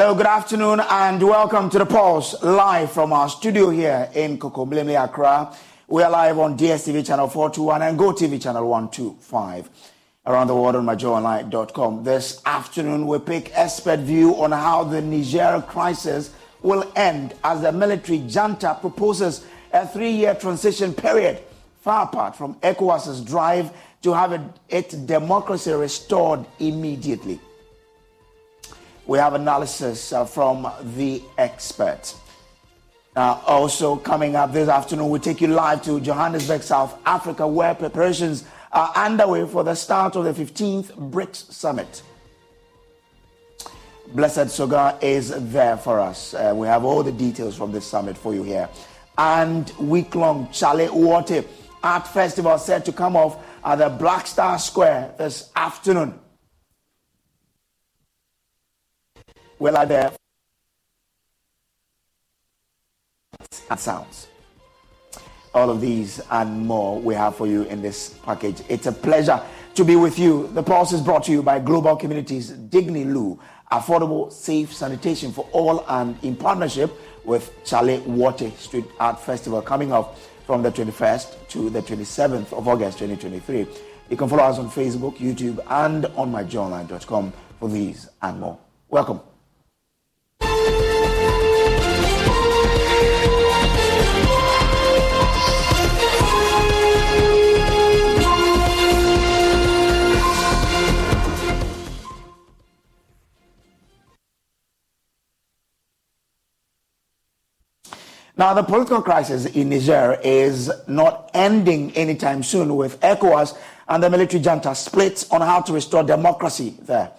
Hello, good afternoon, and welcome to the Pulse live from our studio here in Kokomlemle, Accra. We are live on DSTV channel 421 and GoTV channel 125 around the world on myjoyonline.com. This afternoon, we pick expert view on how the Niger crisis will end as the military junta proposes a three-year transition period, far apart from ECOWAS's drive to have it, its democracy restored immediately. We have analysis uh, from the experts. Uh, also, coming up this afternoon, we'll take you live to Johannesburg, South Africa, where preparations are underway for the start of the 15th BRICS Summit. Blessed Soga is there for us. Uh, we have all the details from this summit for you here. And week long Chale Wote Art Festival set to come off at the Black Star Square this afternoon. Well, are there and sounds. All of these and more we have for you in this package. It's a pleasure to be with you. The Pulse is brought to you by Global Communities Digny Lu, affordable, safe sanitation for all, and in partnership with Chale Wote Street Art Festival coming up from the 21st to the 27th of August 2023. You can follow us on Facebook, YouTube, and on myjoyonline.com for these and more. Welcome. Now, the political crisis in Niger is not ending anytime soon with ECOWAS and the military junta split on how to restore democracy there.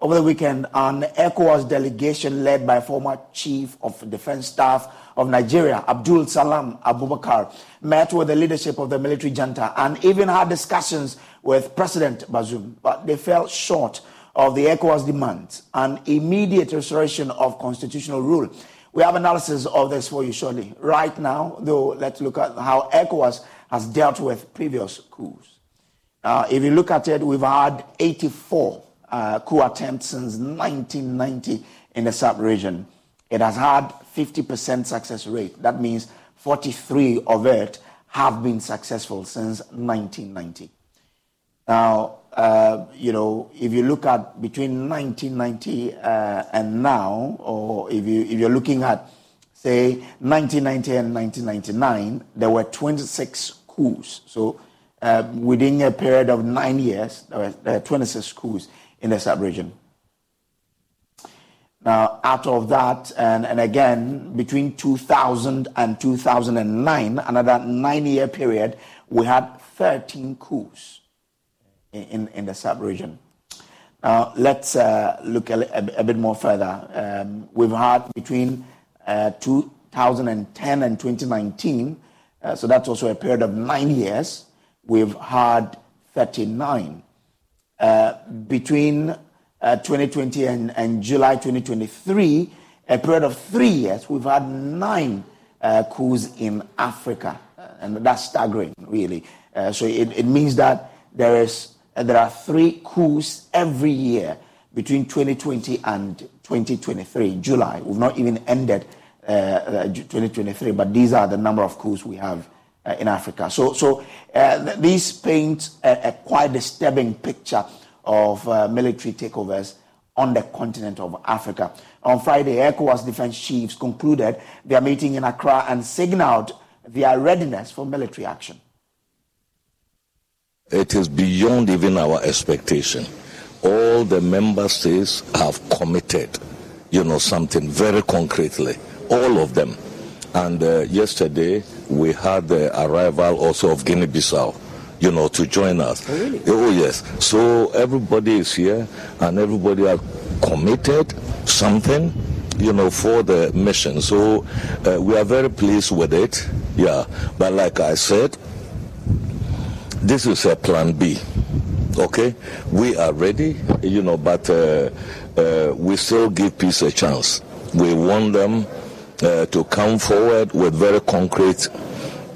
Over the weekend, an ECOWAS delegation led by former Chief of Defense Staff of Nigeria, Abdul Salam Abubakar, met with the leadership of the military junta and even had discussions with President Bazoum, but they fell short of the ECOWAS demands an immediate restoration of constitutional rule. We have analysis of this for you shortly. Right now, though, let's look at how ECOWAS has dealt with previous coups. Uh, if you look at it, we've had 84 uh, coup attempts since 1990 in the sub region. It has had 50% success rate. That means 43 of it have been successful since 1990. Now, uh, you know, if you look at between 1990 uh, and now, or if, you, if you're looking at, say, 1990 and 1999, there were 26 coups. So uh, within a period of nine years, there were, there were 26 coups in the sub-region. Now, out of that, and, and again, between 2000 and 2009, another nine-year period, we had 13 coups in, in the sub-region. Now, let's uh, look a, a, bit more further. Um, we've had between uh, 2010 and 2019, uh, so that's also a period of nine years, we've had 39 uh, between uh, 2020 and, and, July 2023, a period of three years, we've had nine uh, coups in Africa. Uh, and that's staggering, really. Uh, so it, it, means that there, is, there are three coups every year between 2020 and 2023, July. We've not even ended 2023, but these are the number of coups we have uh, in Africa. So, so uh, these paint a, a, quite disturbing picture of uh, military takeovers on the continent of Africa. On Friday, ECOWAS defense chiefs concluded their meeting in Accra and signaled their readiness for military action. It is beyond even our expectation. All the member states have committed, you know, something very concretely. All of them. And uh, yesterday, we had the arrival also of Guinea-Bissau, you know, to join us. Oh, really? oh yes. So everybody is here, and everybody has committed something, you know, for the mission. So uh, we are very pleased with it. Yeah. But like I said, this is a plan B. Okay, we are ready, you know, but uh, uh, we still give peace a chance. We want them uh, to come forward with very concrete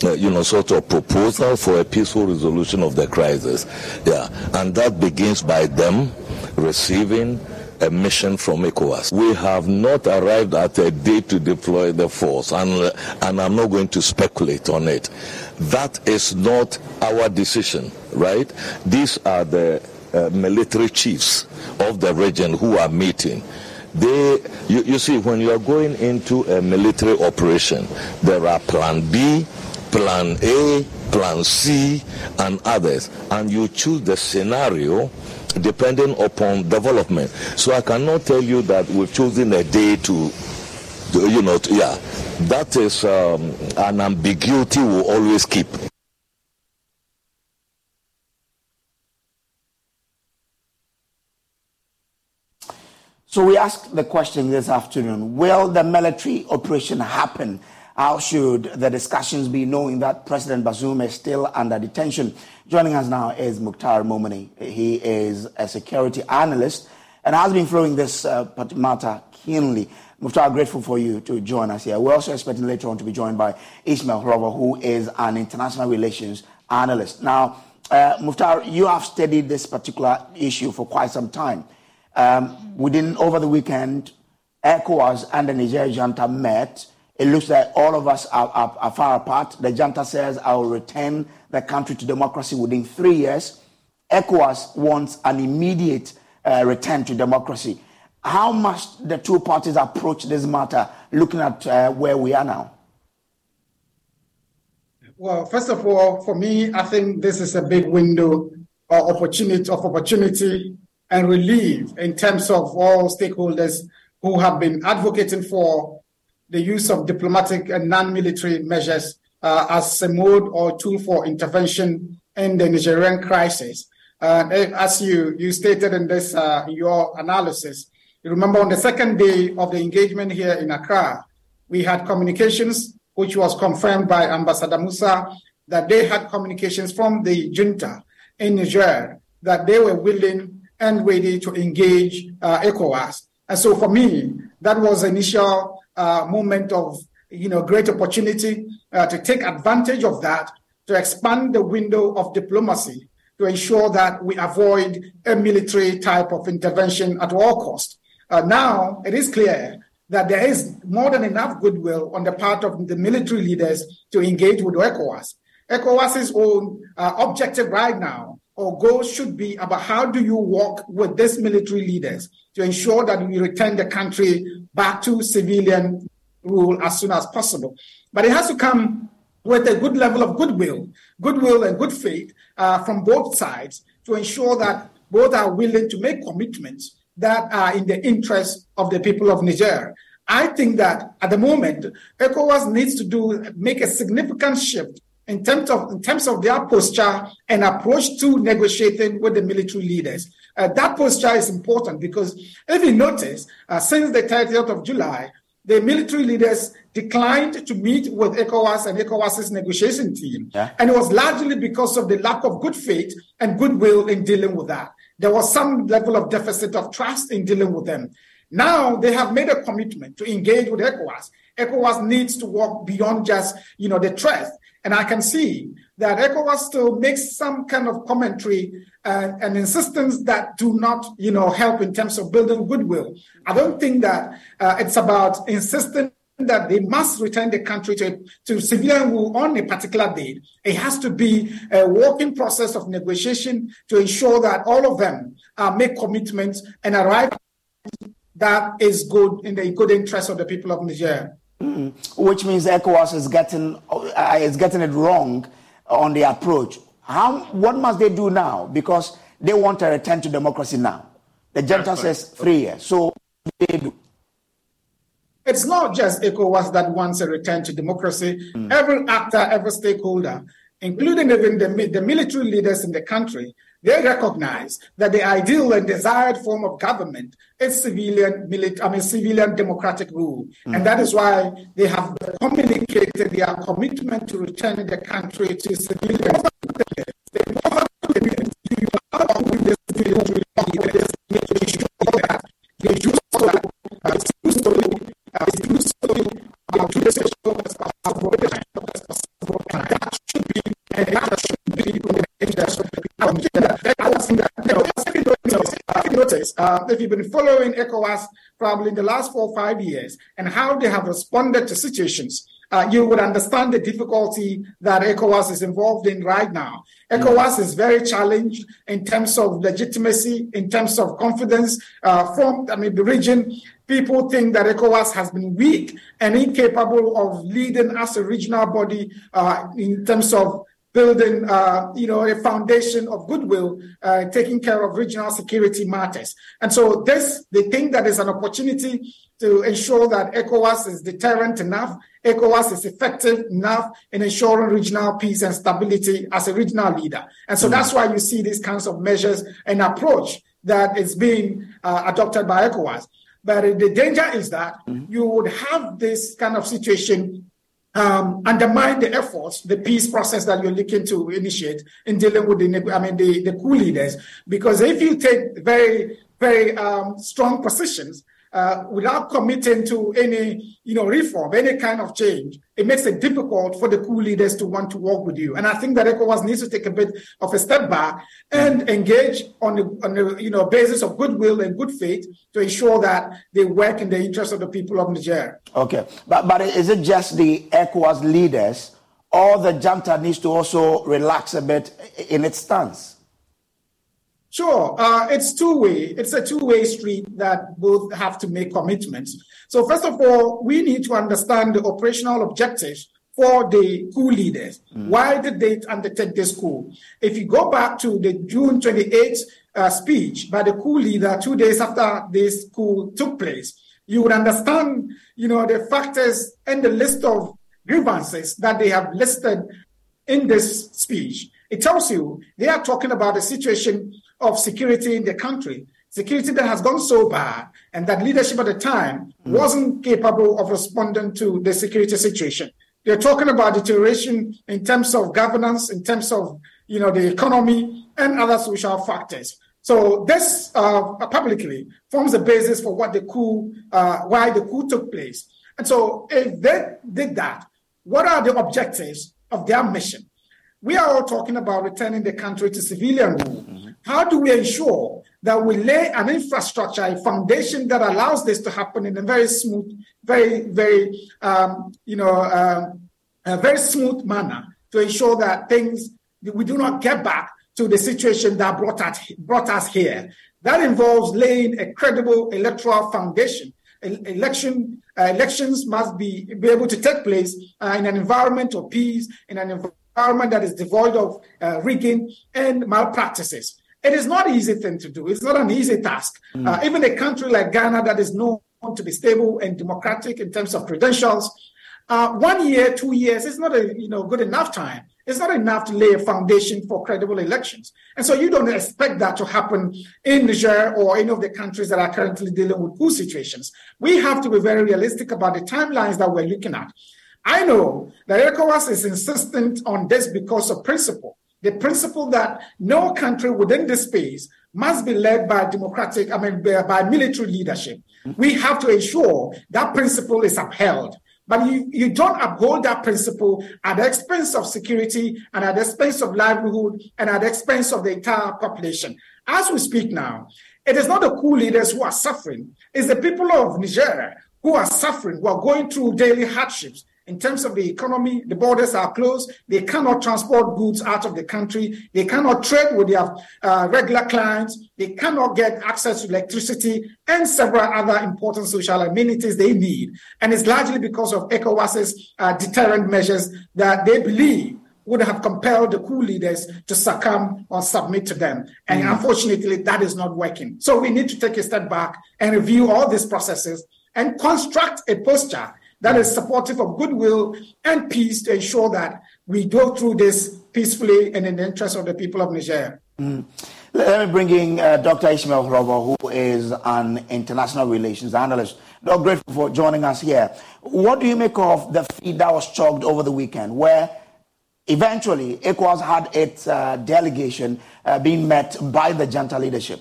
uh, you know, sort of proposal for a peaceful resolution of the crisis. Yeah, and that begins by them receiving a mission from ECOWAS. We have not arrived at a date to deploy the force, and, and I'm not going to speculate on it. That is not our decision, right? These are the uh, military chiefs of the region who are meeting they you, you see when you are going into a military operation there are plan b plan a plan c and others and you choose the scenario depending upon development so i cannot tell you that we've chosen a day to, you know to, yeah that is um, an ambiguity we we'll always keep So we asked the question this afternoon Will the military operation happen? How should the discussions be knowing that President Bazoum is still under detention? Joining us now is Mukhtar Mumuni. He is a security analyst and has been following this uh, matter keenly. Mukhtar, grateful for you to join us here. We're also expecting later on to be joined by Ismail Hlovor, who is an international relations analyst. Now, uh, Mukhtar, you have studied this particular issue for quite some time. Um, within over the weekend, ECOWAS and the Niger junta met. It looks like all of us are, are, are, far apart. The junta says I will return the country to democracy within three years. ECOWAS wants an immediate uh, return to democracy. How must the two parties approach this matter, looking at uh, where we are now? Well, first of all, for me, I think this is a big window opportunity of opportunity and relief in terms of all stakeholders who have been advocating for the use of diplomatic and non-military measures uh, as a mode or tool for intervention in the Nigerian crisis. Uh, as you, you stated in this uh, your analysis, you remember on the second day of the engagement here in Accra, we had communications, which was confirmed by Ambassador Musah, that they had communications from the junta in Niger that they were willing and ready to engage uh, ECOWAS. And so for me, that was initial uh, moment of you know great opportunity uh, to take advantage of that to expand the window of diplomacy to ensure that we avoid a military type of intervention at all costs. Uh, now it is clear that there is more than enough goodwill on the part of the military leaders to engage with ECOWAS. ECOWAS's own uh, objective right now or goal should be about how do you work with these military leaders to ensure that we return the country back to civilian rule as soon as possible. But it has to come with a good level of goodwill, goodwill and good faith uh, from both sides to ensure that both are willing to make commitments that are in the interest of the people of Niger. I think that at the moment, ECOWAS needs to do make a significant shift in terms of in terms of their posture and approach to negotiating with the military leaders. Uh, that posture is important because if you notice, uh, since the 30th of July, the military leaders declined to meet with ECOWAS and ECOWAS's negotiation team. Yeah. And it was largely because of the lack of good faith and goodwill in dealing with that. There was some level of deficit of trust in dealing with them. Now they have made a commitment to engage with ECOWAS. ECOWAS needs to walk beyond just, you know, the trust. And I can see that ECOWAS still makes some kind of commentary and, and, insistence that do not, you know, help in terms of building goodwill. I don't think that uh, it's about insisting that they must return the country to, to civilian rule on a particular date. It has to be a working process of negotiation to ensure that all of them uh, make commitments and arrive that is good in the good interest of the people of Niger. Mm, which means ECOWAS is getting uh, is getting it wrong on the approach. How what must they do now? Because they want to return to democracy now. The junta says three years. So they do. It's not just ECOWAS that wants a return to democracy. Mm. Every actor, every stakeholder, including even the, the military leaders in the country, they recognize that the ideal and desired form of government is civilian, military, I mean, civilian democratic rule. Mm. And that is why they have communicated their commitment to return the country to civilian. Uh, if you've been following ECOWAS probably in the last four or five years and how they have responded to situations, uh, you would understand the difficulty that ECOWAS is involved in right now. ECOWAS is very challenged in terms of legitimacy, in terms of confidence uh, from, I mean, the region. People think that ECOWAS has been weak and incapable of leading as a regional body uh, in terms of building, uh, you know, a foundation of goodwill, uh, taking care of regional security matters. And so this, they think that is an opportunity to ensure that ECOWAS is deterrent enough, ECOWAS is effective enough in ensuring regional peace and stability as a regional leader. And so mm-hmm. that's why you see these kinds of measures and approach that is being uh, adopted by ECOWAS. But the danger is that mm-hmm. you would have this kind of situation um, undermine the efforts, the peace process that you're looking to initiate in dealing with the, I mean, the, the coup leaders. Because if you take very, very um, strong positions, uh, without committing to any, you know, reform, any kind of change, it makes it difficult for the coup leaders to want to work with you. And I think that ECOWAS needs to take a bit of a step back and engage on the, on the, you know, basis of goodwill and good faith to ensure that they work in the interest of the people of Niger. Okay, but but is it just the ECOWAS leaders, or the junta needs to also relax a bit in its stance? Sure, uh, it's two way. It's a two way street that both have to make commitments. So first of all, we need to understand the operational objectives for the coup leaders. Mm. Why did they undertake this coup? If you go back to the June 28th uh, speech by the coup leader two days after this coup took place, you would understand, you know, the factors and the list of grievances that they have listed in this speech. It tells you they are talking about the situation of security in the country, security that has gone so bad, and that leadership at the time mm. wasn't capable of responding to the security situation. They're talking about deterioration in terms of governance, in terms of you know the economy and other social factors. So this uh, publicly forms the basis for what the coup, uh, why the coup took place. And so if they did that, what are the objectives of their mission? We are all talking about returning the country to civilian rule. How do we ensure that we lay an infrastructure, a foundation that allows this to happen in a very smooth, very, very, um, you know, um, a very smooth manner to ensure that things we do not get back to the situation that brought us, brought us here. That involves laying a credible electoral foundation. Election uh, elections must be, be able to take place uh, in an environment of peace, in an environment that is devoid of uh, rigging and malpractices. It is not an easy thing to do. It's not an easy task. Mm. Uh, even a country like Ghana that is known to be stable and democratic in terms of credentials, uh, one year, two years is not a you know good enough time. It's not enough to lay a foundation for credible elections. And so you don't expect that to happen in Niger or any of the countries that are currently dealing with coup situations. We have to be very realistic about the timelines that we're looking at. I know that ECOWAS is insistent on this because of principle. The principle that no country within this space must be led by democratic, I mean, by military leadership. Mm-hmm. We have to ensure that principle is upheld. But you, you don't uphold that principle at the expense of security and at the expense of livelihood and at the expense of the entire population. As we speak now, it is not the coup leaders who are suffering, it's the people of Nigeria who are suffering, who are going through daily hardships, in terms of the economy, the borders are closed. They cannot transport goods out of the country. They cannot trade with their uh, regular clients. They cannot get access to electricity and several other important social amenities they need. And it's largely because of ECOWAS's uh, deterrent measures that they believe would have compelled the coup leaders to succumb or submit to them. And mm. unfortunately, that is not working. So we need to take a step back and review all these processes and construct a posture that is supportive of goodwill and peace to ensure that we go through this peacefully and in the interest of the people of Niger. Mm. Let me bring in uh, Dr. Ishmael Hlovor, who is an international relations analyst. Dr. grateful for joining us here. What do you make of the feed that was chugged over the weekend, where eventually ECOWAS had its uh, delegation uh, being met by the junta leadership?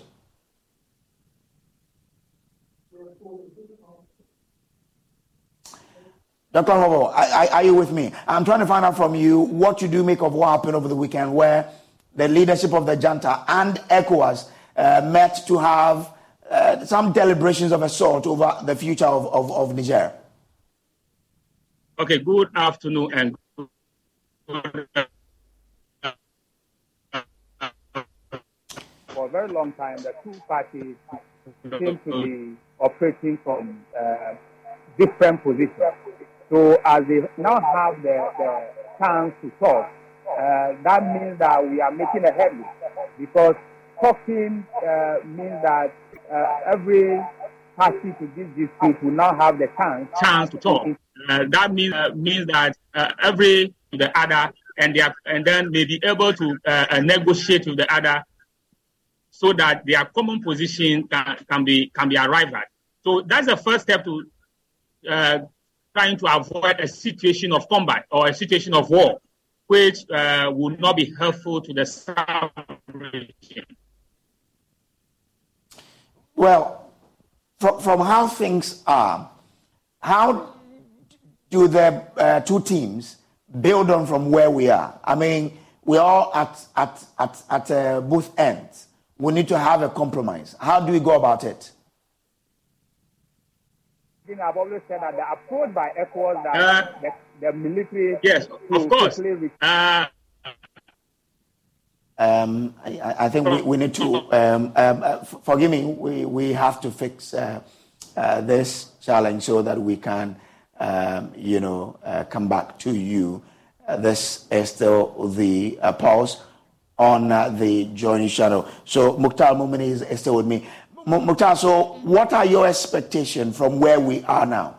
Dr. Hlovor, are you with me? I'm trying to find out from you what you do make of what happened over the weekend where the leadership of the junta and ECOWAS uh, met to have uh, some deliberations of a sort over the future of, of, of Niger. Okay, good afternoon and for a very long time, the two parties seem to be operating from uh, different positions. So as they now have the, the chance to talk, uh, that means that we are making a headway because talking uh, means that uh, every party to this dispute will now have the chance chance to talk. Uh, that means uh, means that uh, every the other and they are, and then they be able to negotiate with the other so that their common position can, can be can be arrived at. So that's the first step to trying to avoid a situation of combat or a situation of war, which uh, would not be helpful to the South region. Well, from, from how things are, how do the uh, two teams build on from where we are? I mean, we're all at, at, at, at uh, both ends. We need to have a compromise. How do we go about it? Thing I've always said that the approach by ECOWAS that uh, the, the, military. Yes, of course. Uh, um, I, I, think we, we need to um, um, uh, forgive me. We, we have to fix uh, uh, this challenge so that we can, um, you know, uh, come back to you. this is still the pulse on uh, the Joy News Channel. So Mukhtar Mumuni is, is still with me. Mukhtar, so what are your expectations from where we are now?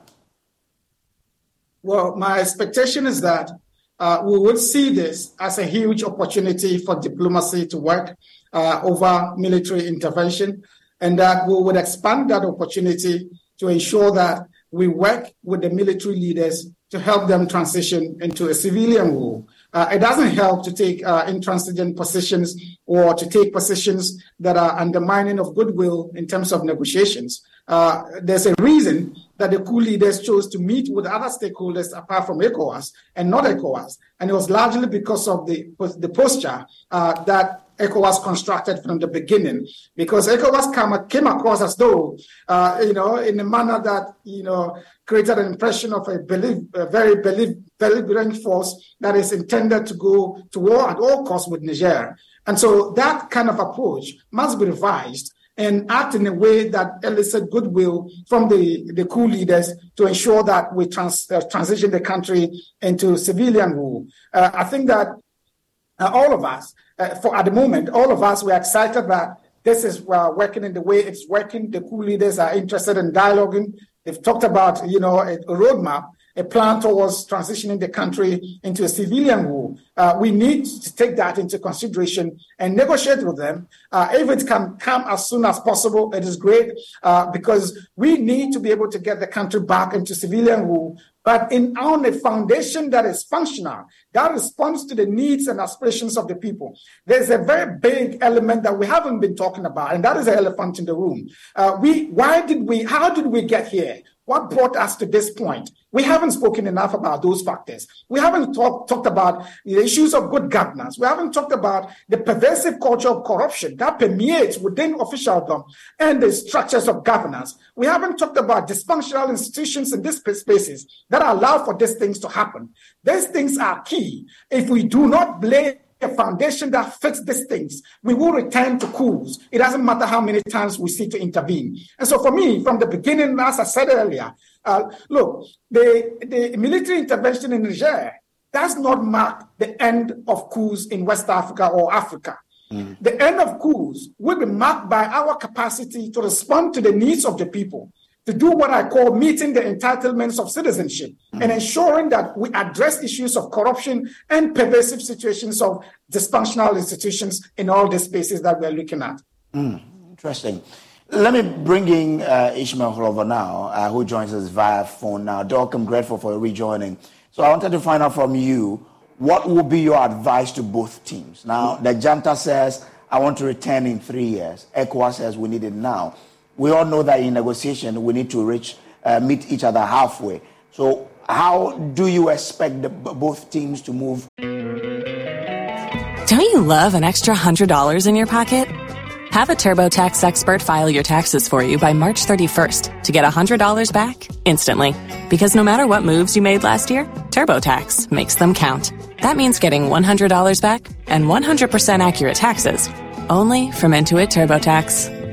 Well, my expectation is that uh, we would see this as a huge opportunity for diplomacy to work uh, over military intervention, and that we would expand that opportunity to ensure that we work with the military leaders to help them transition into a civilian rule. Uh, it doesn't help to take uh, intransigent positions or to take positions that are undermining of goodwill in terms of negotiations. Uh, there's a reason that the coup leaders chose to meet with other stakeholders apart from ECOWAS and not ECOWAS. And it was largely because of the, the posture uh, that ECOWAS constructed from the beginning, because ECOWAS came, came across as though, uh, you know, in a manner that, you know, created an impression of a, a very belief, belligerent force that is intended to go to war at all costs with Niger. And so that kind of approach must be revised and act in a way that elicit goodwill from the, the coup leaders to ensure that we trans, uh, transition the country into civilian rule. Uh, I think that uh, all of us, uh, for at the moment, all of us, we're excited that this is uh, working in the way it's working. The coup leaders are interested in dialoguing. They've talked about, you know, a, roadmap a plan towards transitioning the country into a civilian rule. Uh, we need to take that into consideration and negotiate with them. Uh, if it can come as soon as possible, it is great uh, because we need to be able to get the country back into civilian rule, but in on a foundation that is functional, that responds to the needs and aspirations of the people. There's a very big element that we haven't been talking about, and that is the elephant in the room. Uh, we, why did we, how did we get here? What brought us to this point? We haven't spoken enough about those factors. We haven't talk, talked about the issues of good governance. We haven't talked about the pervasive culture of corruption that permeates within officialdom and the structures of governance. We haven't talked about dysfunctional institutions in these spaces that allow for these things to happen. These things are key. If we do not lay a foundation that fits these things, we will return to coups. It doesn't matter how many times we seek to intervene. And so for me, from the beginning, as I said earlier, uh, look, the, the military intervention in Niger does not mark the end of coups in West Africa or Africa. Mm. The end of coups will be marked by our capacity to respond to the needs of the people to do what I call meeting the entitlements of citizenship mm. and ensuring that we address issues of corruption and pervasive situations of dysfunctional institutions in all the spaces that we're looking at. Mm. Interesting. Let me bring in uh, Ishmael Hlovor now, uh, who joins us via phone now. Doc, I'm grateful for rejoining. So I wanted to find out from you what would be your advice to both teams? Now, the Junta says, I want to return in three years. ECOWAS says we need it now we all know that in negotiation we need to reach uh, meet each other halfway. So how do you expect the, both teams to move? Don't you love an extra hundred dollars in your pocket? Have a TurboTax expert file your taxes for you by March 31st to get $100 back instantly. Because no matter what moves you made last year, TurboTax makes them count. That means getting $100 back and 100% accurate taxes only from Intuit TurboTax.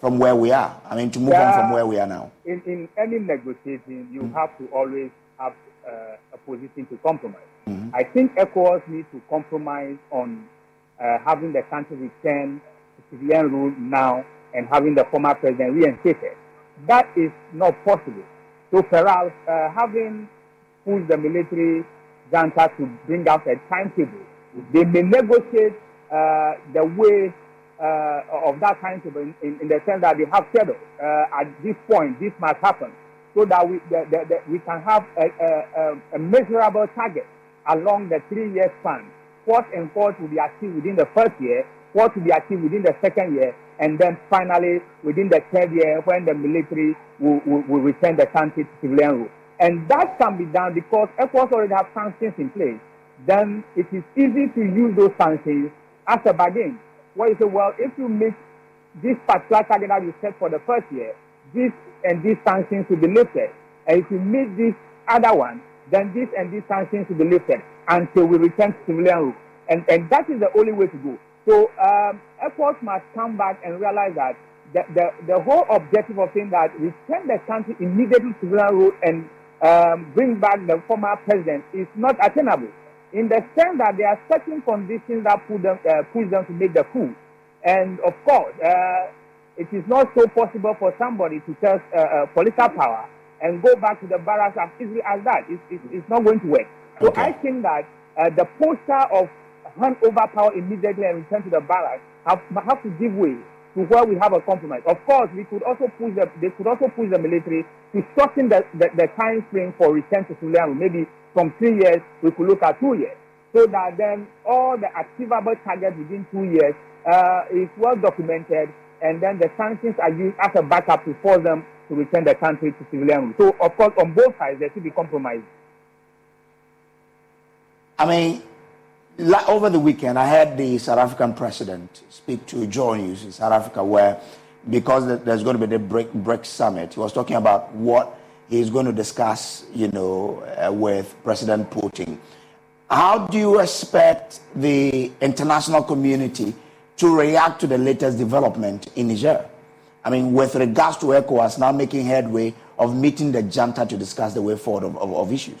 From where we are. I mean, to move on from where we are now. In, in any negotiation, you mm-hmm. have to always have uh, a position to compromise. Mm-hmm. I think ECOWAS needs to compromise on uh, having the country return to civilian rule now and having the former president reinstated. That is not possible. So perhaps uh, having pushed the military junta to bring out a timetable, they may negotiate uh, the way uh, of that timetable in, in, in, the sense that they have said uh, at this point this must happen, so that we the, the, the, we can have a, a, a, measurable target along the three-year span. What and what will be achieved within the first year, what will be achieved within the second year, and then finally within the third year when the military will, will, will return the country to civilian rule. And that can be done because ECOWAS already have sanctions in place. Then it is easy to use those sanctions as a bargain. Where you say, well, if you meet this particular target that you set for the first year, this and these sanctions will be lifted. And if you meet this other one, then this and these sanctions will be lifted until we return to civilian rule. And, and that is the only way to go. So um, ECOWAS must come back and realize that the, the, the whole objective of saying that we return the country immediately to civilian rule and um, bring back the former president is not attainable in the sense that there are certain conditions that put them, uh, push them to make the coup. And of course, uh, it is not so possible for somebody to test uh, uh, political power and go back to the barracks as easily as that. It's, it's, it's not going to work. So okay. I think that uh, the posture of hand over power immediately and return to the barracks have, have to give way to where we have a compromise. Of course, we could also push the, they could also push the military to shorten the, the, the time frame for return to civilian Maybe from three years, we could look at two years. So that then all the achievable targets within two years uh, is well documented, and then the sanctions are used as a backup to force them to return the country to civilian rule. So, of course, on both sides, there should be compromise. I mean, over the weekend, I had the South African president speak to Joy News in South Africa, where because there's going to be the BRICS summit, he was talking about what he's going to discuss, you know, uh, with President Putin. How do you expect the international community to react to the latest development in Niger? I mean, with regards to ECOWAS now making headway of meeting the junta to discuss the way forward of, of, of issues.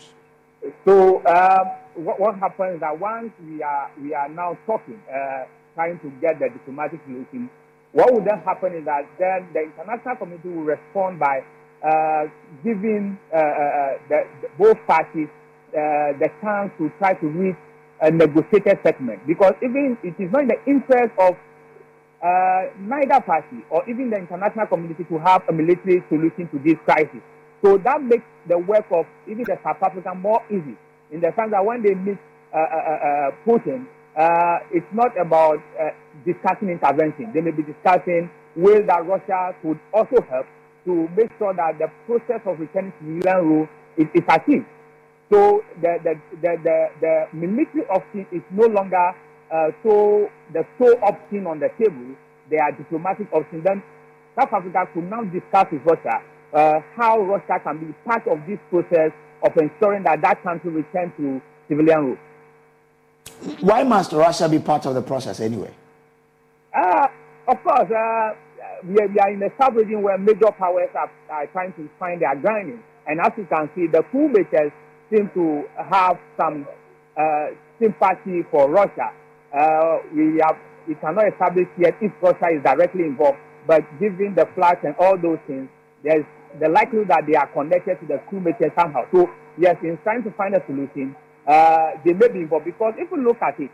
So, um, what, what happens is that once we are we are now talking, uh, trying to get the diplomatic solution, what would then happen is that then the international community will respond by uh, giving uh, uh, uh the, both parties the chance to try to reach a negotiated settlement. Because even it is not in the interest of neither party or even the international community to have a military solution to this crisis. So that makes the work of even the South African more easy in the sense that when they meet uh, uh, uh, Putin, it's not about discussing intervention. They may be discussing ways that Russia could also help to make sure that the process of returning to civilian rule is, is achieved. So the, the, the, the, the military option is no longer so the sole option on the table. There are diplomatic options. Then South Africa could now discuss with Russia how Russia can be part of this process of ensuring that that country returns to civilian rule. Why must Russia be part of the process anyway? Uh, of course, uh, we, are, we, are, in a sub region where major powers are, are, trying to find their grounding. And as you can see, the coup makers seem to have some uh, sympathy for Russia. Uh, we, have, we cannot establish yet if Russia is directly involved, but given the flags and all those things, there's the likelihood that they are connected to the coup makers somehow. So, yes, in trying to find a solution, uh, they may be involved. Because if you look at it,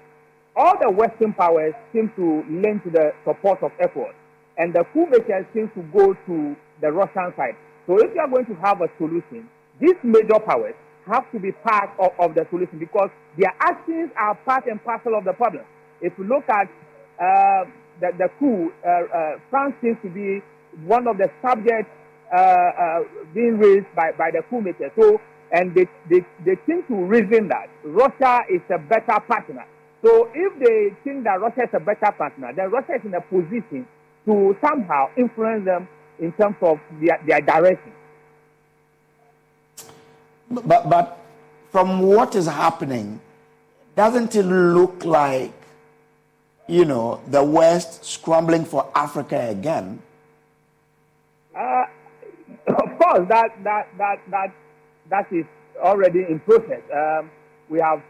all the Western powers seem to lean to the support of ECOWAS, and the coup makers seem to go to the Russian side. So, if you are going to have a solution, these major powers have to be part of, of the solution because their actions are part and parcel of the problem. If you look at uh, the, the coup, uh, uh France seems to be one of the subjects uh, uh, being raised by, by the coup makers. So, and they, they, they think to reason that Russia is a better partner. So if they think that Russia is a better partner, then Russia is in a position to somehow influence them in terms of their, their direction. But, but from what is happening, doesn't it look like, you know, the West scrambling for Africa again? Uh, of course, that, that, that, that, that is already in process. Um, we have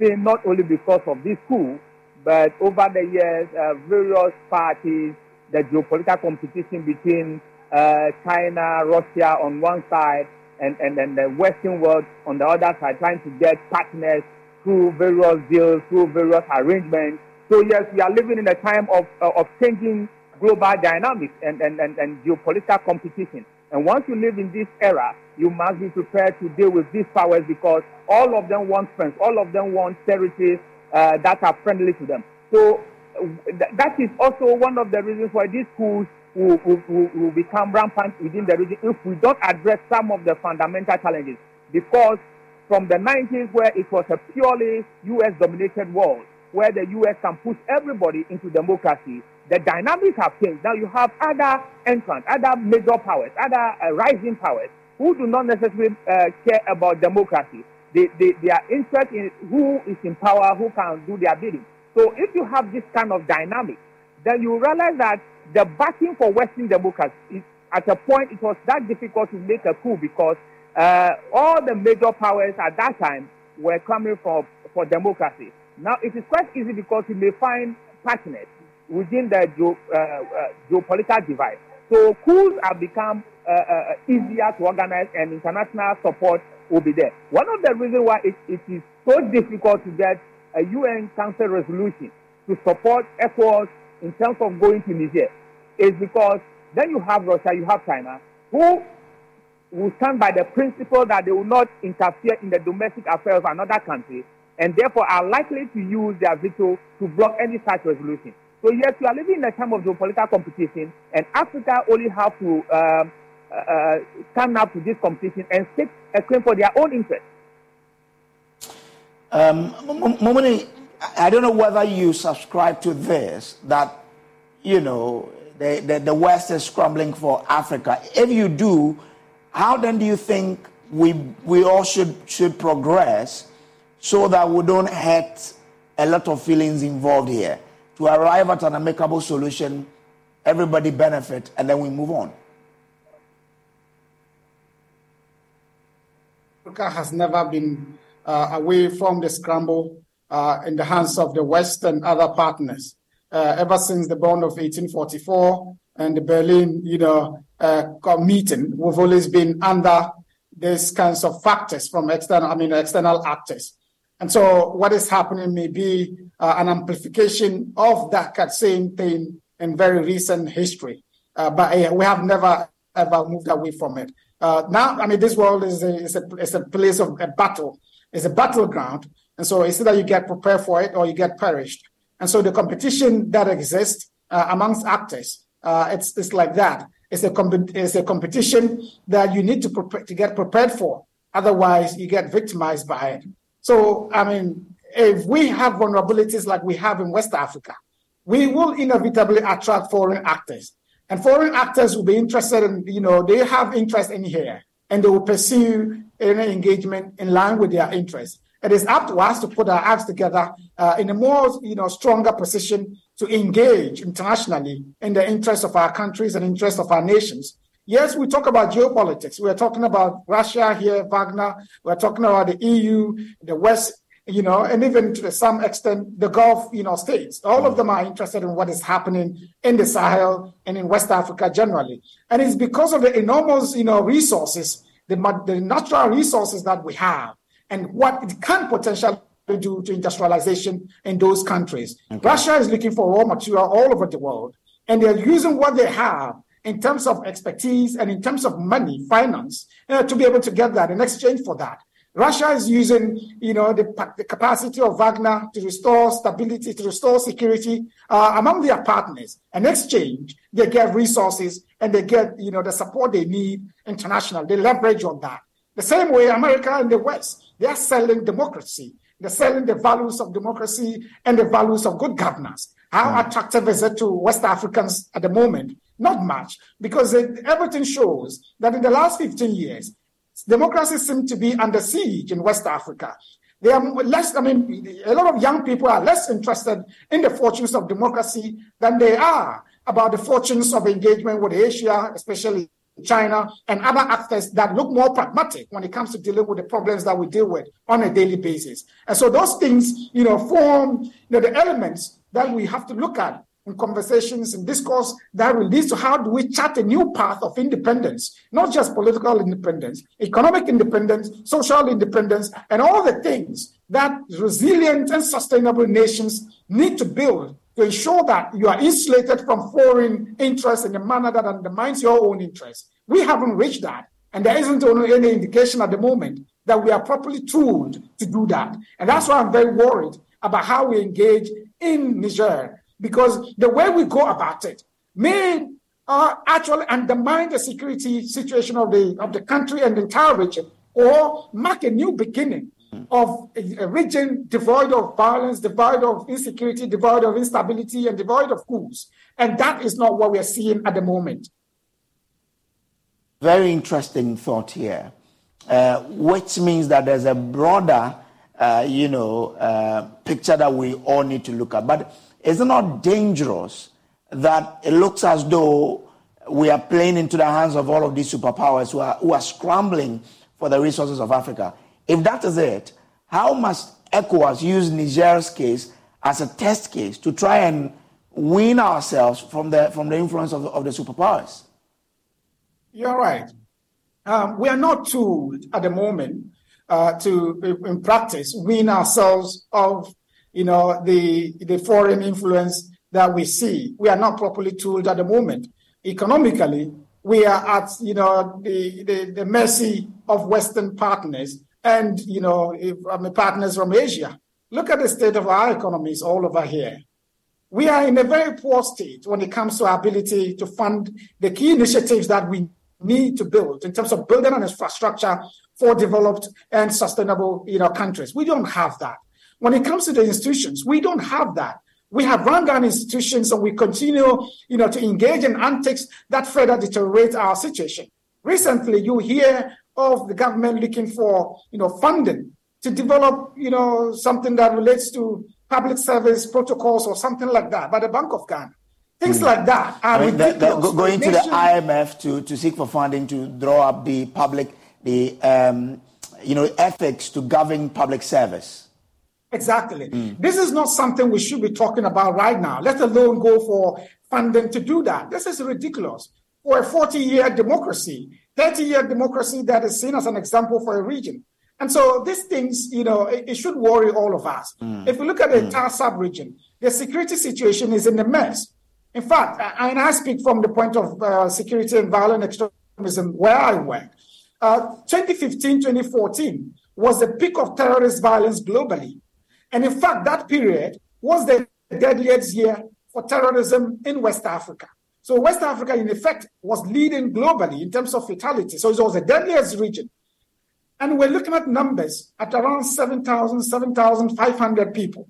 seen not only because of this coup, but over the years, uh, various parties, the geopolitical competition between uh, China, Russia on one side, and, and then the Western world on the other side, trying to get partners through various deals, through various arrangements. So yes, we are living in a time of, uh, of changing global dynamics and, and, and, and geopolitical competition. And once you live in this era, you must be prepared to deal with these powers because all of them want friends, all of them want territories uh, that are friendly to them. So that is also one of the reasons why these schools will, will, will become rampant within the region if we don't address some of the fundamental challenges. Because from the 90s, where it was a purely U.S. dominated world, where the U.S. can push everybody into democracy, the dynamics have changed. Now you have other entrants, other major powers, other uh, rising powers who do not necessarily uh, care about democracy. They, they, they are interested in who is in power, who can do their bidding. So if you have this kind of dynamic, then you realize that the backing for Western democracy is at a point it was that difficult to make a coup because uh, all the major powers at that time were coming for, for democracy. Now it is quite easy because you may find partners within the geo, uh, uh, geopolitical divide. So coups have become uh, uh, easier to organize and international support will be there. One of the reasons why it, it is so difficult to get a UN Council resolution to support ECOWAS in terms of going to Niger is because then you have Russia, you have China, who will stand by the principle that they will not interfere in the domestic affairs of another country and therefore are likely to use their veto to block any such resolution. So yes, we are living in a time of geopolitical competition, and Africa only have to um, uh, stand up to this competition and stake a claim for their own interest. Um, I don't know whether you subscribe to this that you know the, the, the West is scrambling for Africa. If you do, how then do you think we we all should should progress so that we don't hurt a lot of feelings involved here to arrive at an amicable solution, everybody benefit, and then we move on? Africa has never been away from the scramble uh, in the hands of the West and other partners. Uh, ever since the bond of 1844 and the Berlin, you know, uh, meeting, we've always been under these kinds of factors from external, I mean, external actors. And so what is happening may be uh, an amplification of that same thing in very recent history. Uh, but uh, we have never ever moved away from it. Uh, now, I mean, this world is a, is a, is a place of a battle. It's a battleground. And so it's either you get prepared for it or you get perished. And so the competition that exists uh, amongst actors, uh, it's, it's like that. It's a, it's a competition that you need to, prepare, to get prepared for. Otherwise, you get victimized by it. So, I mean, if we have vulnerabilities like we have in West Africa, we will inevitably attract foreign actors. And foreign actors will be interested in, you know, they have interest in here and they will pursue any engagement in line with their interests. It is up to us to put our acts together uh, in a more, you know, stronger position to engage internationally in the interests of our countries and interests of our nations. Yes, we talk about geopolitics. We're talking about Russia here, Wagner. We're talking about the EU, the West you know, and even to some extent, the Gulf, you know, states. All of them are interested in what is happening in the Sahel and in West Africa generally. And it's because of the enormous, you know, resources, the, the natural resources that we have, and what it can potentially do to industrialization in those countries. Okay. Russia is looking for raw material all over the world, and they're using what they have in terms of expertise and in terms of money, finance, uh, to be able to get that in exchange for that. Russia is using, you know, the, the capacity of Wagner to restore stability, to restore security uh, among their partners. In exchange, they get resources and they get, you know, the support they need international. They leverage on that. The same way America and the West, they are selling democracy. They're selling the values of democracy and the values of good governance. How mm. attractive is it to West Africans at the moment? Not much, because it, everything shows that in the last 15 years, democracy seems to be under siege in West Africa. They are less, I mean, a lot of young people are less interested in the fortunes of democracy than they are about the fortunes of engagement with Asia, especially China, and other actors that look more pragmatic when it comes to dealing with the problems that we deal with on a daily basis. And so those things, you know, form you know, the elements that we have to look at in conversations and discourse that will lead to how do we chart a new path of independence, not just political independence, economic independence, social independence, and all the things that resilient and sustainable nations need to build to ensure that you are insulated from foreign interests in a manner that undermines your own interests. We haven't reached that. And there isn't any indication at the moment that we are properly tooled to do that. And that's why I'm very worried about how we engage in Niger, because the way we go about it may uh, actually undermine the security situation of the, of the country and the entire region, or mark a new beginning of a, region devoid of violence, devoid of insecurity, devoid of instability, and devoid of coups. And that is not what we are seeing at the moment. Very interesting thought here, uh, which means that there's a broader, uh, you know, uh, picture that we all need to look at. But is it not dangerous that it looks as though we are playing into the hands of all of these superpowers who are, who are scrambling for the resources of Africa? If that is it, how must ECOWAS use Niger's case as a test case to try and wean ourselves from the, from the influence of the, of the superpowers? You're right. Um, we are not tooled at the moment uh, to, in practice, wean ourselves of, you know, the, the foreign influence that we see. We are not properly tooled at the moment. Economically, we are at, you know, the, the, the mercy of Western partners and you know I'm partners from Asia. Look at the state of our economies all over here. We are in a very poor state when it comes to our ability to fund the key initiatives that we need to build in terms of building an infrastructure for developed and sustainable you know, countries. We don't have that. When it comes to the institutions, we don't have that. We have run down institutions and we continue you know, to engage in antics that further deteriorate our situation. Recently, you hear of the government looking for, you know, funding to develop, you know, something that relates to public service protocols or something like that by the Bank of Ghana. Things mm. like that are I mean. The, the, going to the IMF to, to seek for funding to draw up the public, the, um, you know, ethics to govern public service. Exactly. Mm. This is not something we should be talking about right now, let alone go for funding to do that. This is ridiculous. For a 40 year democracy, 30 year democracy that is seen as an example for a region. And so these things, you know, it, it should worry all of us. Mm. If we look at the mm. entire sub region, the security situation is in a mess. In fact, and I speak from the point of uh, security and violent extremism where I work. Uh, 2015 2014 was the peak of terrorist violence globally. And in fact, that period was the deadliest year for terrorism in West Africa. So West Africa, in effect, was leading globally in terms of fatality. So it was the deadliest region. And we're looking at numbers at around 7,000, 7,500 people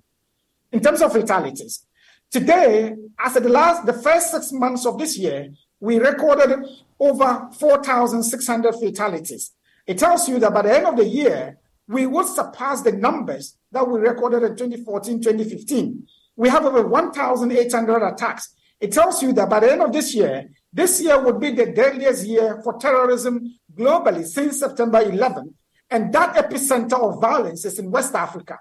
in terms of fatalities. Today, after the last, the first six months of this year, we recorded over 4,600 fatalities. It tells you that by the end of the year, we would surpass the numbers that we recorded in 2014, 2015. We have over 1,800 attacks it tells you that by the end of this year, this year would be the deadliest year for terrorism globally since September 11. And that epicenter of violence is in West Africa.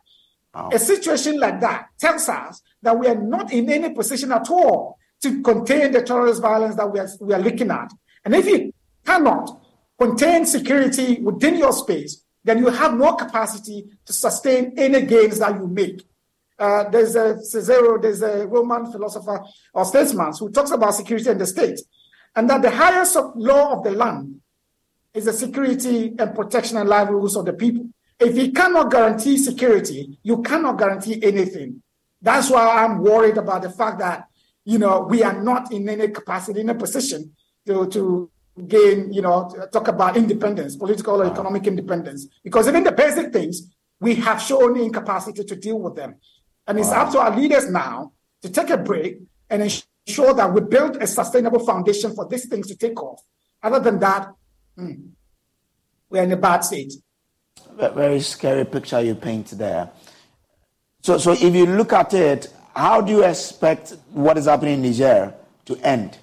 Wow. A situation like that tells us that we are not in any position at all to contain the terrorist violence that we are, we are looking at. And if you cannot contain security within your space, then you have no capacity to sustain any gains that you make. Uh, there's a Cicero, there's a Roman philosopher or statesman who talks about security and the state, and that the highest law of the land is the security and protection and livelihoods of the people. If you cannot guarantee security, you cannot guarantee anything. That's why I'm worried about the fact that you know we are not in any capacity, in a position to to gain, you know, talk about independence, political or economic independence, because even the basic things we have shown incapacity to deal with them. And it's up to our leaders now to take a break and ensure that we build a sustainable foundation for these things to take off. Other than that, hmm. we're in a bad state. Very scary picture you paint there. So, so if you look at it, how do you expect what is happening in Niger to end?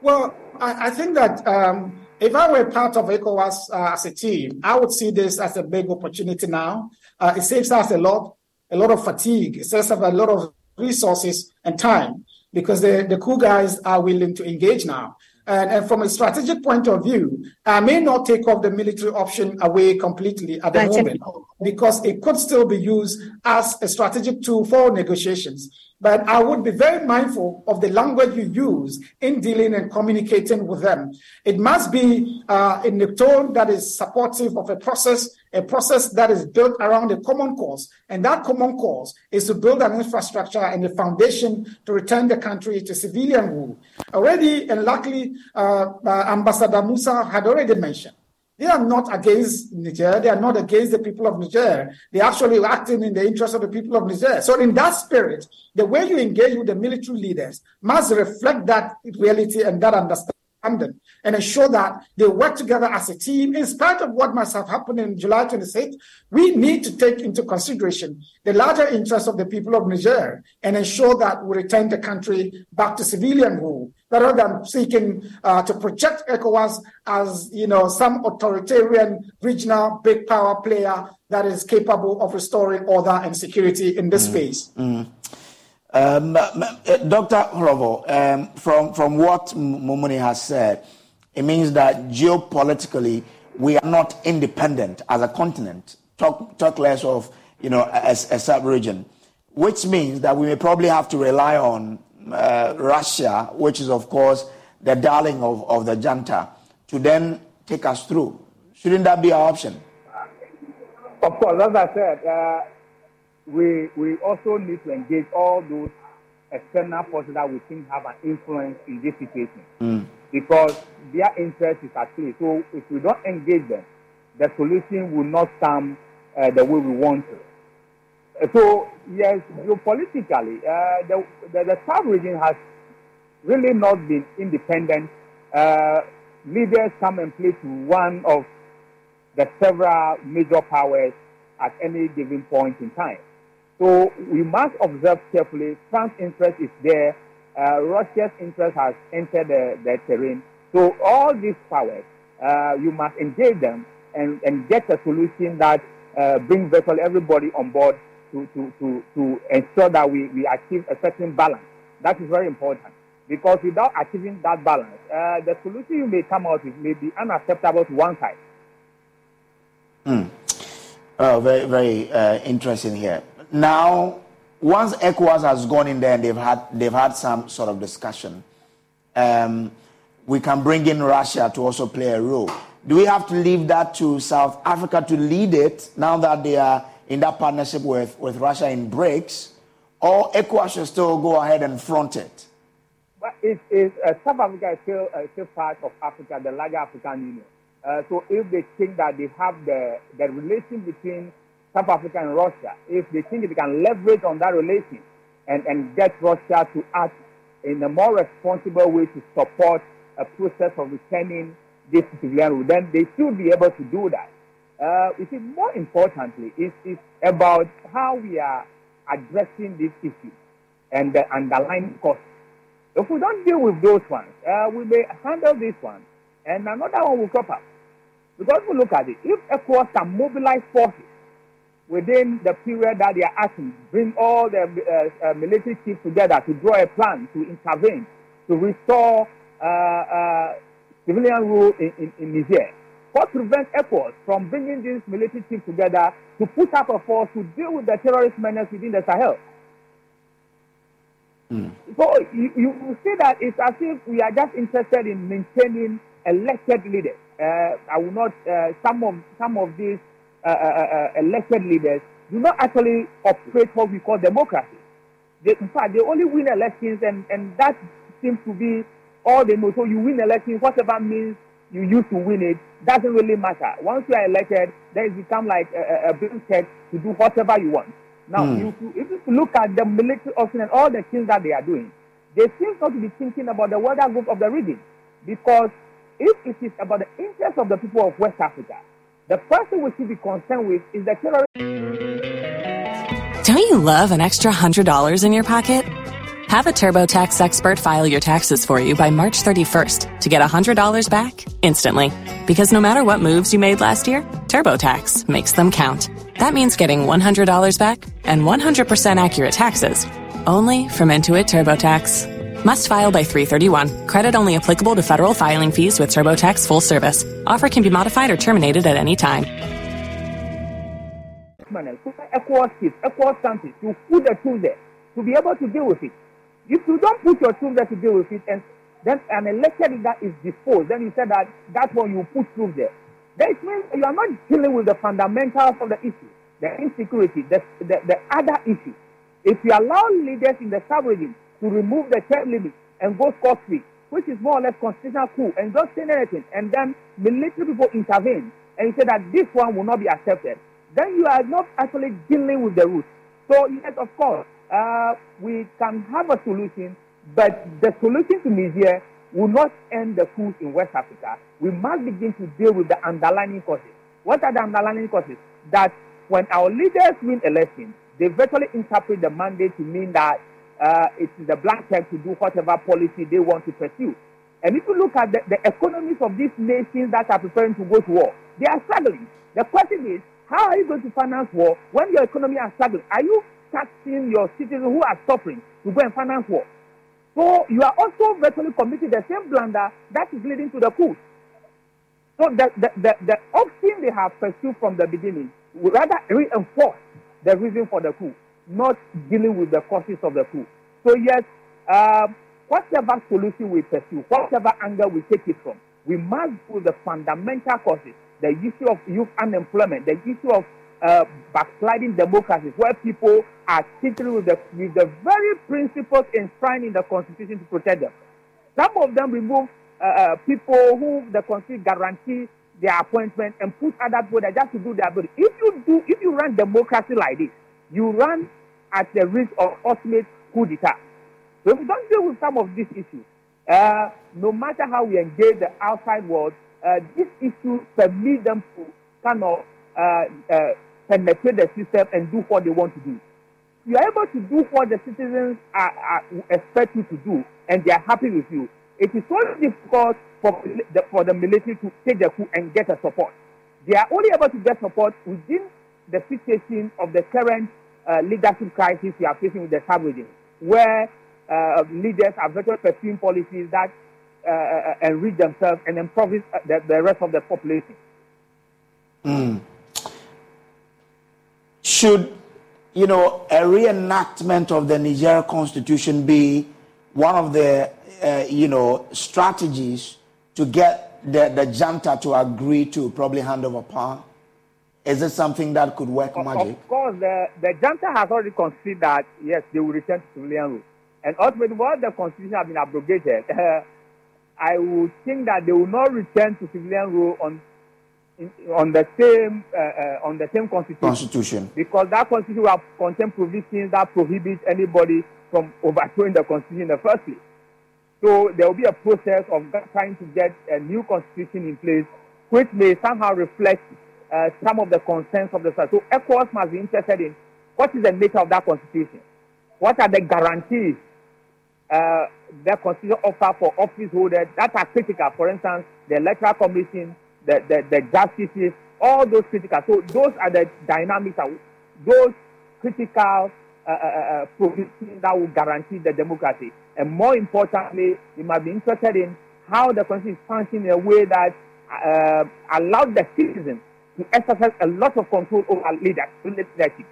Well, I, I think that um, if I were part of ECOWAS uh, as a team, I would see this as a big opportunity now. Uh, it saves us a lot, a lot of fatigue. It saves us a lot of resources and time because the, the cool guys are willing to engage now. And, and, from a strategic point of view, I may not take off the military option away completely at the moment because it could still be used as a strategic tool for negotiations. But I would be very mindful of the language you use in dealing and communicating with them. It must be uh, in a tone that is supportive of a process, a process that is built around a common cause. And that common cause is to build an infrastructure and a foundation to return the country to civilian rule. Already, and luckily, uh, uh, Ambassador Musah had already mentioned they are not against Niger. They are not against the people of Niger. They're actually acting in the interest of the people of Niger. So, in that spirit, the way you engage with the military leaders must reflect that reality and that understanding and ensure that they work together as a team in spite of what must have happened in July 26th. We need to take into consideration the larger interests of the people of Niger and ensure that we return the country back to civilian rule rather than seeking uh, to project ECOWAS as you know some authoritarian regional big power player that is capable of restoring order and security in this mm. space. Mm. Um, Dr. Hlovor, um, from, from what Mumuni has said, it means that geopolitically we are not independent as a continent. Talk, talk less of you know a, a sub-region, which means that we may probably have to rely on uh, Russia, which is of course the darling of, of the junta, to then take us through. Shouldn't that be our option? Of course, as I said. Uh we, we also need to engage all those external forces that we think have an influence in this situation mm. because their interest is at play. So if we don't engage them, the solution will not come uh, the way we want to. So yes, geopolitically, uh, the, the, the South region has really not been independent. Uh, leaders come and play to one of the several major powers at any given point in time. So we must observe carefully. France's interest is there. Uh, Russia's interest has entered the, the terrain. So all these powers, uh, you must engage them and, and get a solution that uh, brings virtually everybody on board to, to, to, to ensure that we, we achieve a certain balance. That is very important. Because without achieving that balance, uh, the solution you may come out with may be unacceptable to one side. Mm. Oh, very, very uh, interesting here now, once ECOWAS has gone in there and they've had, they've had some sort of discussion, um, we can bring in Russia to also play a role. Do we have to leave that to South Africa to lead it now that they are in that partnership with, with Russia in BRICS? Or ECOWAS should still go ahead and front it? But is, uh, South Africa is still, uh, still part of Africa, the larger African Union. Uh, so if they think that they have the, the relation between South Africa and Russia, if they think they can leverage on that relation and, and get Russia to act in a more responsible way to support a process of returning this civilian then they should be able to do that. Uh, is more importantly, it is about how we are addressing this issue and the underlying costs. If we don't deal with those ones, uh, we may handle this one and another one will crop up. Because we look at it, if ECOWAS can mobilize forces within the period that they are asking, bring all the uh, uh, military chiefs together to draw a plan to intervene, to restore uh, uh civilian rule in, in, in Niger. What prevents efforts from bringing these military chiefs together to put up a force to deal with the terrorist menace within the Sahel? Mm. So you, you see that it's as if we are just interested in maintaining elected leaders. Uh, I will not. Uh, some of some of these uh, uh, uh, elected leaders do not actually operate what we call democracy. They, in fact, they only win elections, and, and that seems to be all they know. So you win elections, whatever means you use to win it, doesn't really matter. Once you are elected, then it becomes like a, a check to do whatever you want. Now, mm. you, if you look at the military option and all the things that they are doing, they seem not to be thinking about the wider group of the region because if it is about the interest of the people of West Africa, the first thing we should be concerned with is the terrorist. Don't you love an extra $100 in your pocket? Have a TurboTax expert file your taxes for you by March 31st to get $100 back instantly. Because no matter what moves you made last year, TurboTax makes them count. That means getting $100 back and 100% accurate taxes only from Intuit TurboTax. Must file by 331. Credit only applicable to federal filing fees with TurboTax full service. Offer can be modified or terminated at any time. Equal equal you put the tools there to be able to deal with it. If you don't put your troops there to deal with it, and then an elected leader is disposed, then you said that that's when you put troops there. That means you are not dealing with the fundamentals of the issue, the insecurity, the, the, the other issue. If you allow leaders in the sub-region to remove the term limit and go scot-free, which is more or less constitutional coup, and just say anything, and then military people intervene, and say that this one will not be accepted, then you are not actually dealing with the roots. So yes, of course, uh, we can have a solution, but the solution to Niger will not end the coup in West Africa. We must begin to deal with the underlying causes. What are the underlying causes? That when our leaders win elections, they virtually interpret the mandate to mean that uh, it is a black check to do whatever policy they want to pursue. And if you look at the, the economies of these nations that are preparing to go to war, they are struggling. The question is, how are you going to finance war when your economy are struggling? Are you taxing your citizens who are suffering to go and finance war. So you are also virtually committing the same blunder that is leading to the coup. So the, the, the, the option they have pursued from the beginning would rather reinforce the reason for the coup, not dealing with the causes of the coup. So yes, um, whatever solution we pursue, whatever angle we take it from, we must do the fundamental causes, the issue of youth unemployment, the issue of uh, backsliding democracies where people are tinkering with the, with the very principles enshrined in the Constitution to protect them. Some of them remove uh, uh, people who the Constitution guarantee their appointment and put other people there just to do their body. If you do, if you run democracy like this, you run at the risk of ultimate coup d'etat. So if we don't deal with some of these issues, uh, no matter how we engage the outside world, uh, these issues permit them to kind of uh, uh, penetrate the system and do what they want to do. You are able to do what the citizens are, are, expect you to do, and they are happy with you. It is so difficult for the, for the military to take the coup and get a support. They are only able to get support within the situation of the current uh, leadership crisis we are facing with the sub-region, where uh, leaders are virtually pursuing policies that uh, uh enrich themselves and impoverish uh, the, the rest of the population. Mm should, you know, a reenactment of the Nigeria constitution be one of the, you know, strategies to get the, the junta to agree to probably hand over power? Is it something that could work of, magic? Of course, the, the junta has already considered that, yes, they will return to civilian rule. And ultimately, while the constitution has been abrogated, uh, I would think that they will not return to civilian rule on on the same uh, uh, on the same constitution. Constitution. Because that constitution will contain provisions that prohibit anybody from overthrowing the constitution in the first place. So there will be a process of trying to get a new constitution in place, which may somehow reflect uh, some of the concerns of the state. So ECOWAS must be interested in what is the nature of that constitution, what are the guarantees uh, the constitution offer for office holders that are critical. For instance, the electoral commission the, the, the justices, all those critical. So those are the dynamics, those critical uh, uh, uh, provisions that will guarantee the democracy. And more importantly, we must be interested in how the constitution is functioning in a way that uh, allows the citizens exercise a lot of control over leadership.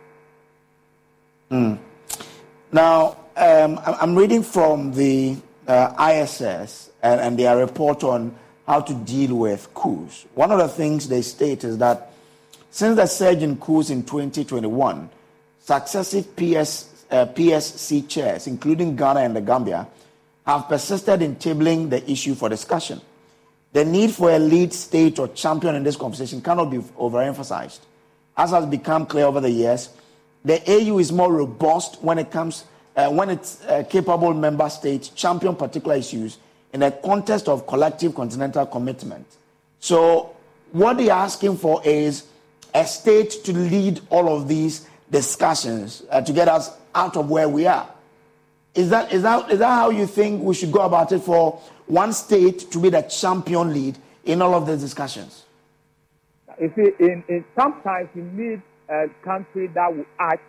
Mm. Now, um, I'm reading from the uh, ISS and, and their report on how to deal with coups. One of the things they state is that since the surge in coups in 2021, successive PS, uh, PSC chairs, including Ghana and the Gambia, have persisted in tabling the issue for discussion. The need for a lead state or champion in this conversation cannot be overemphasized. As has become clear over the years, the AU is more robust when it comes uh, when its uh, capable member states champion particular issues in a context of collective continental commitment. So, what they're asking for is a state to lead all of these discussions uh, to get us out of where we are. Is that, is, that, is that how you think we should go about it for one state to be the champion lead in all of these discussions? You see, in, in sometimes you need a country that will act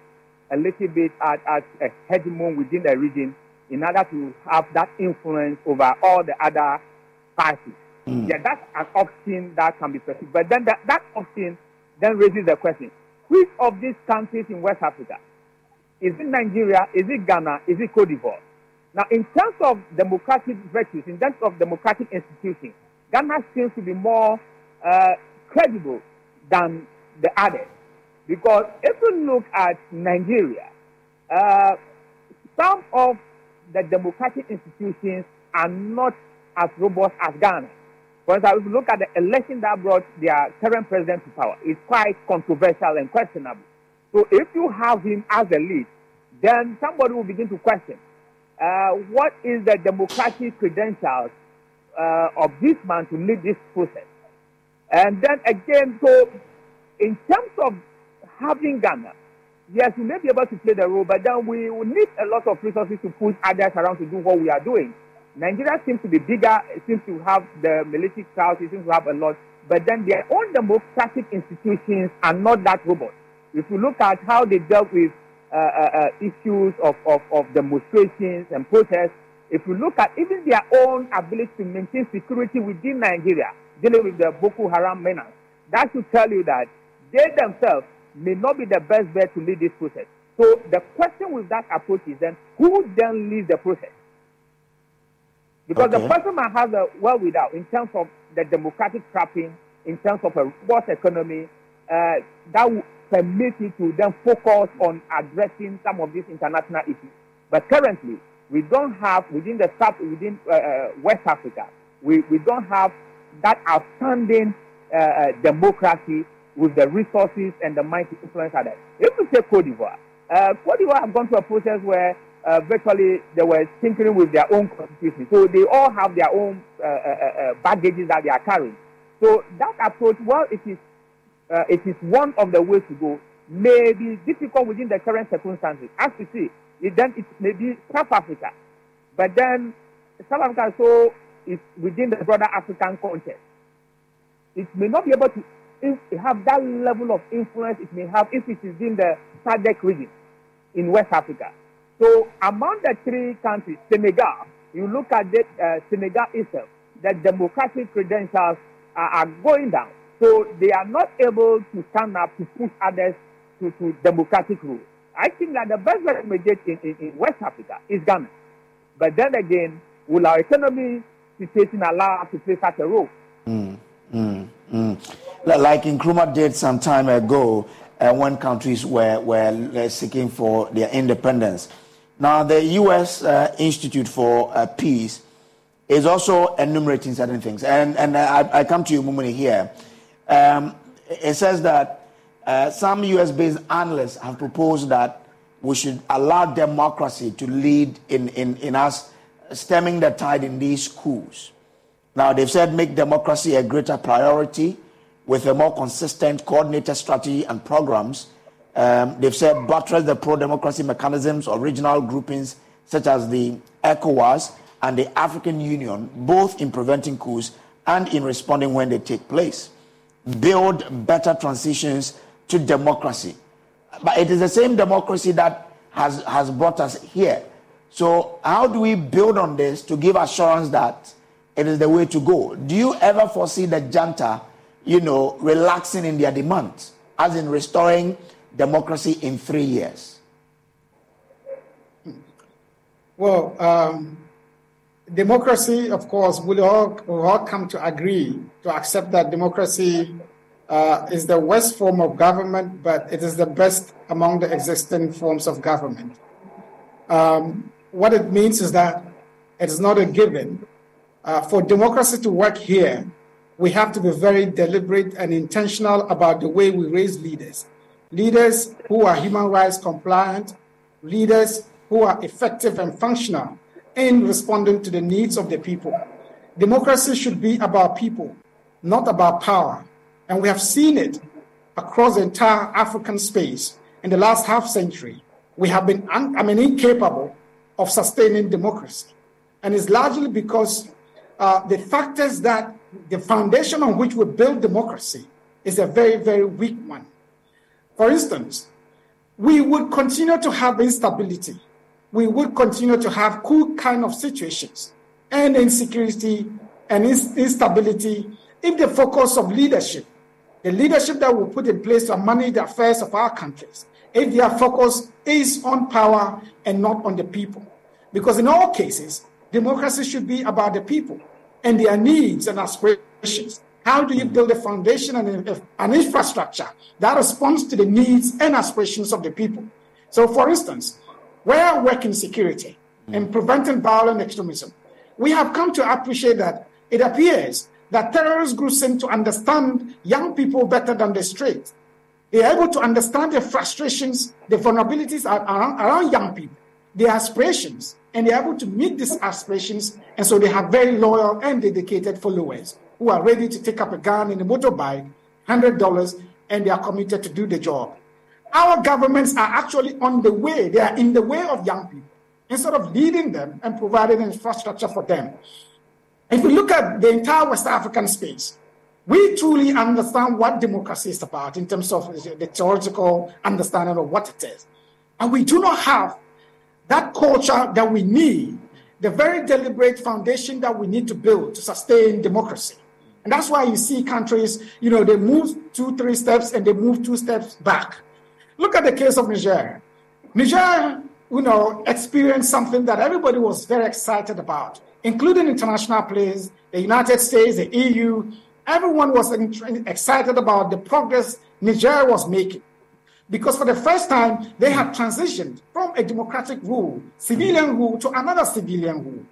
a little bit as, as a hegemon within the region in order to have that influence over all the other parties. Mm. Yeah, that's an option that can be pursued. But then that, that option then raises the question which of these countries in West Africa? Is it Nigeria? Is it Ghana? Is it Cote d'Ivoire? Now, in terms of democratic virtues, in terms of democratic institutions, Ghana seems to be more uh, credible than the others. Because if you look at Nigeria, uh, some of the democratic institutions are not as robust as Ghana. For instance, if you look at the election that brought their current president to power, it's quite controversial and questionable. So if you have him as a lead, then somebody will begin to question uh, what is the democratic credentials uh, of this man to lead this process. And then again, so in terms of having Ghana, yes, we may be able to play the role, but then we will need a lot of resources to push others around to do what we are doing. Nigeria seems to be bigger, it seems to have the military crowd, it seems to have a lot, but then their own democratic institutions are not that robust. If you look at how they dealt with uh, uh, uh, issues of, of, of demonstrations and protests, if you look at even their own ability to maintain security within Nigeria, dealing with the Boko Haram menace, that should tell you that they themselves may not be the best bet to lead this process. So the question with that approach is then who then leads the process? Because okay. the person might have a well without in terms of the democratic trapping, in terms of a robust economy, uh, that permit it to then focus on addressing some of these international issues. But currently, we don't have within the South, within uh, uh, West Africa, we, we don't have that outstanding uh, uh democracy with the resources and the might to influence others. If we take Cote d'Ivoire, uh, Cote d'Ivoire have gone through a process where uh, virtually they were tinkering with their own constitution. So they all have their own baggages that they are carrying. So that approach, well, it is, uh, it is one of the ways to go. May be difficult within the current circumstances. As we see, it, then it may be South Africa. But then South Africa so is within the broader African context. It may not be able to have that level of influence it may have if it is in the SADC region in West Africa. So among the three countries, Senegal, you look at uh, Senegal itself, the democratic credentials are, are, going down. So they are not able to stand up to push others to, to democratic rule. I think that the best recommendation in, in, in, West Africa is Ghana. But then again, will our economy situation allow us to play such a role? Mm, mm, mm. Like Nkrumah did some time ago uh, when countries were, were uh, seeking for their independence. Now, the U.S. Uh, Institute for uh, Peace is also enumerating certain things. And, and I, I come to you, Mumuni, here. Um, it says that uh, some US based analysts have proposed that we should allow democracy to lead in, in, in us stemming the tide in these coups. Now, they've said make democracy a greater priority with a more consistent, coordinated strategy and programs um, they've said buttress the pro democracy mechanisms of regional groupings such as the ECOWAS and the African Union, both in preventing coups and in responding when they take place. Build better transitions to democracy. But it is the same democracy that has, has brought us here. So, how do we build on this to give assurance that it is the way to go? Do you ever foresee the junta, you know, relaxing in their demands, as in restoring democracy in three years? Well, um, democracy, of course, we all, all come to agree to accept that democracy uh, is the worst form of government, but it is the best among the existing forms of government. Um, what it means is that it is not a given. Uh, for democracy to work here, we have to be very deliberate and intentional about the way we raise leaders leaders who are human rights compliant, leaders who are effective and functional in responding to the needs of the people. Democracy should be about people, not about power. And we have seen it across the entire African space in the last half century. We have been, I mean, incapable of sustaining democracy. And it's largely because uh, the factors that the foundation on which we build democracy is a very, very weak one. For instance, we would continue to have instability. We would continue to have cool kind of situations and insecurity and instability if the focus of leadership, the leadership that we put in place to manage the affairs of our countries, if their focus is on power and not on the people. Because in all cases, democracy should be about the people and their needs and aspirations. How do you build a foundation and an infrastructure that responds to the needs and aspirations of the people? So, for instance, where working security and mm. preventing violent extremism, we have come to appreciate that it appears that terrorist groups seem to understand young people better than the street. They are able to understand the frustrations, the vulnerabilities around, around young people, their aspirations, and they're able to meet these aspirations. And so they have very loyal and dedicated followers who are ready to take up a gun and a motorbike, $100, and they are committed to do the job. Our governments are actually on the way, they are in the way of young people instead of leading them and providing infrastructure for them. If we look at the entire West African space, we truly understand what democracy is about in terms of the theoretical understanding of what it is. And we do not have that culture that we need, the very deliberate foundation that we need to build to sustain democracy. And that's why you see countries, you know, they move two, three steps and they move two steps back. Look at the case of Niger. Niger, you know, experienced something that everybody was very excited about, including international players, the United States, the EU. Everyone was excited about the progress Niger was making because for the first time they had transitioned from a democratic rule, civilian rule, to another civilian rule.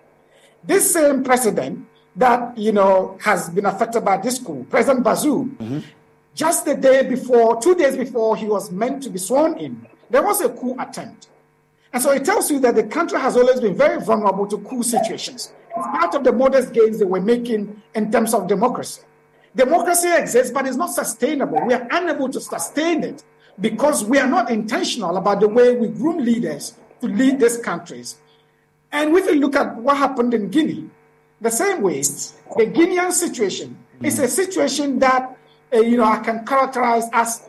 This same president that you know has been affected by this coup, President Bazoum, mm-hmm. Just the day before, two days before he was meant to be sworn in, there was a coup attempt. And so it tells you that the country has always been very vulnerable to coup situations. It's part of the modest gains they were making in terms of democracy. Democracy exists, but it's not sustainable. We are unable to sustain it because we are not intentional about the way we groom leaders to lead these countries. And if you look at what happened in Guinea, the same way, the Guinean situation is a situation that uh, you know I can characterize as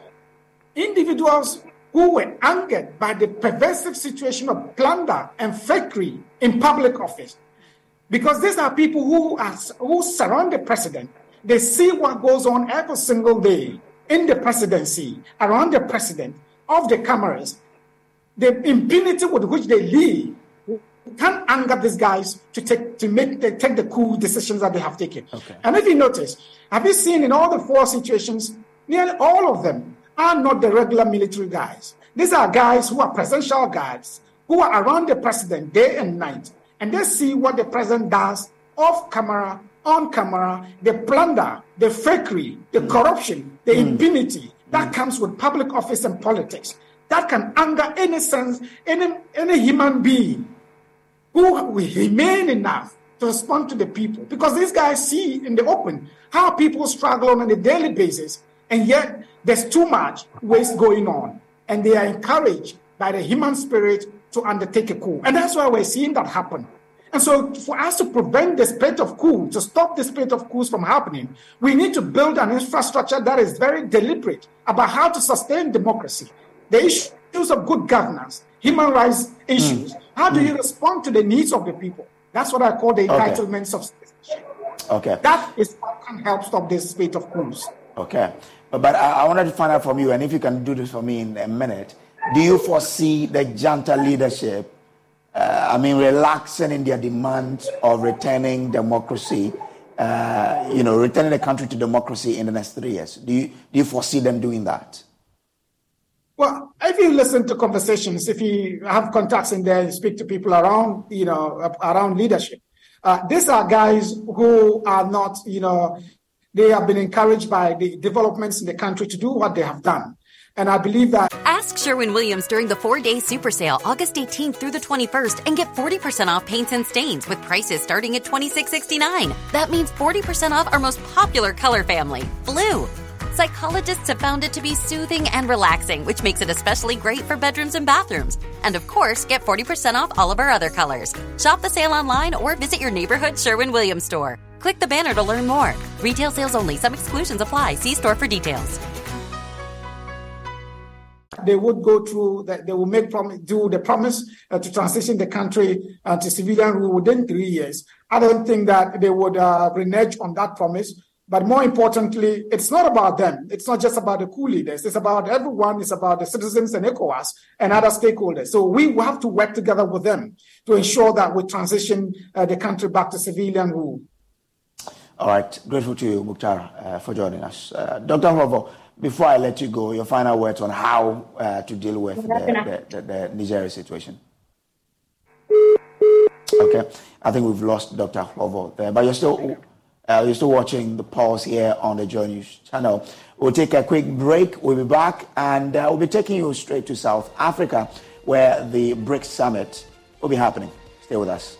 individuals who were angered by the pervasive situation of plunder and fakery in public office. Because these are people who, are, who surround the president. They see what goes on every single day in the presidency, around the president, of the cameras, the impunity with which they lead can anger these guys to take to make the, take the cool decisions that they have taken. Okay. And if you notice, have you seen in all the four situations, nearly all of them are not the regular military guys. These are guys who are presidential guards who are around the president day and night, and they see what the president does off camera on camera, the plunder, the fakery, the mm. corruption, the mm. impunity that mm. comes with public office and politics. That can anger any sense, any, any human being who will remain enough to respond to the people. Because these guys see in the open how people struggle on a daily basis, and yet there's too much waste going on. And they are encouraged by the human spirit to undertake a coup. And that's why we're seeing that happen. And so, for us to prevent the spread of coups, to stop the spread of coups from happening, we need to build an infrastructure that is very deliberate about how to sustain democracy, the issues of good governance, human rights issues. Mm. How do mm. you respond to the needs of the people? That's what I call the entitlements okay. of citizenship. Okay. That is what can help stop this spate of coups. Okay. But, but I, I wanted to find out from you, and if you can do this for me in a minute, do you foresee the junta leadership uh, I mean, relaxing in their demand of returning democracy, uh, you know, returning the country to democracy in the next three years? Do you, do you foresee them doing that? Well, if you listen to conversations, if you have contacts in there, you speak to people around, you know, around leadership, uh, these are guys who are not, you know, they have been encouraged by the developments in the country to do what they have done. And I believe that. Ask Sherwin Williams during the four day super sale, August 18th through the 21st, and get 40% off paints and stains with prices starting at $26.69. That means 40% off our most popular color family, blue. Psychologists have found it to be soothing and relaxing, which makes it especially great for bedrooms and bathrooms. And of course, get 40% off all of our other colors. Shop the sale online or visit your neighborhood Sherwin Williams store. Click the banner to learn more. Retail sales only, some exclusions apply. See store for details they would go through they will make prom- do the promise uh, to transition the country uh, to civilian rule within three years. I don't think that they would uh, renege on that promise. But more importantly, it's not about them. It's not just about the coup leaders. It's about everyone. It's about the citizens and ECOWAS and other stakeholders. So we have to work together with them to ensure that we transition uh, the country back to civilian rule. All right. Grateful to you, Mukhtar, uh, for joining us. Uh, Dr. Hlovor, before I let you go, your final words on how uh, to deal with the, the, the, the, Nigeria situation. Okay, I think we've lost Dr. Hlovor there, but you're still uh, you're still watching the pulse here on the News channel. We'll take a quick break. We'll be back, and uh, we'll be taking you straight to South Africa, where the BRICS summit will be happening. Stay with us.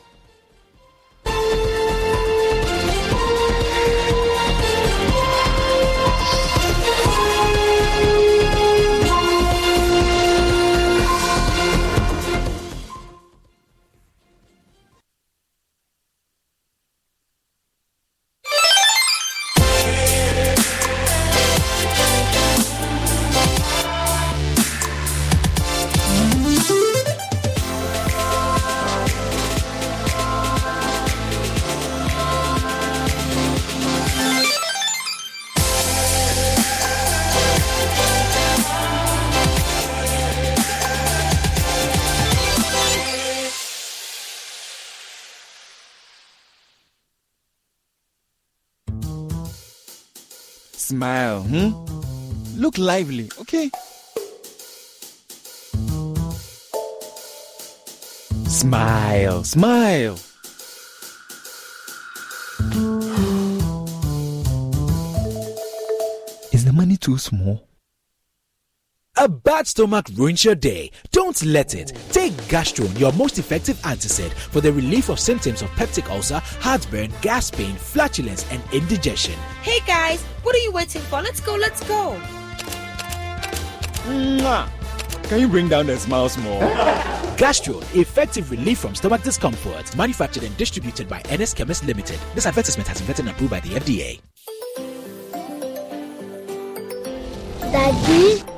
Smile, hmm? Look lively, okay? Smile, smile. Is the money too small? A bad stomach ruins your day. Don't let it. Take Gastron, your most effective antacid for the relief of symptoms of peptic ulcer, heartburn, gas pain, flatulence, and indigestion. Hey guys, what are you waiting for? Let's go, let's go. Mwah. Can you bring down the smiles more? Gastron, effective relief from stomach discomfort. Manufactured and distributed by NS Chemist Limited. This advertisement has been vetted and approved by the FDA. Daddy,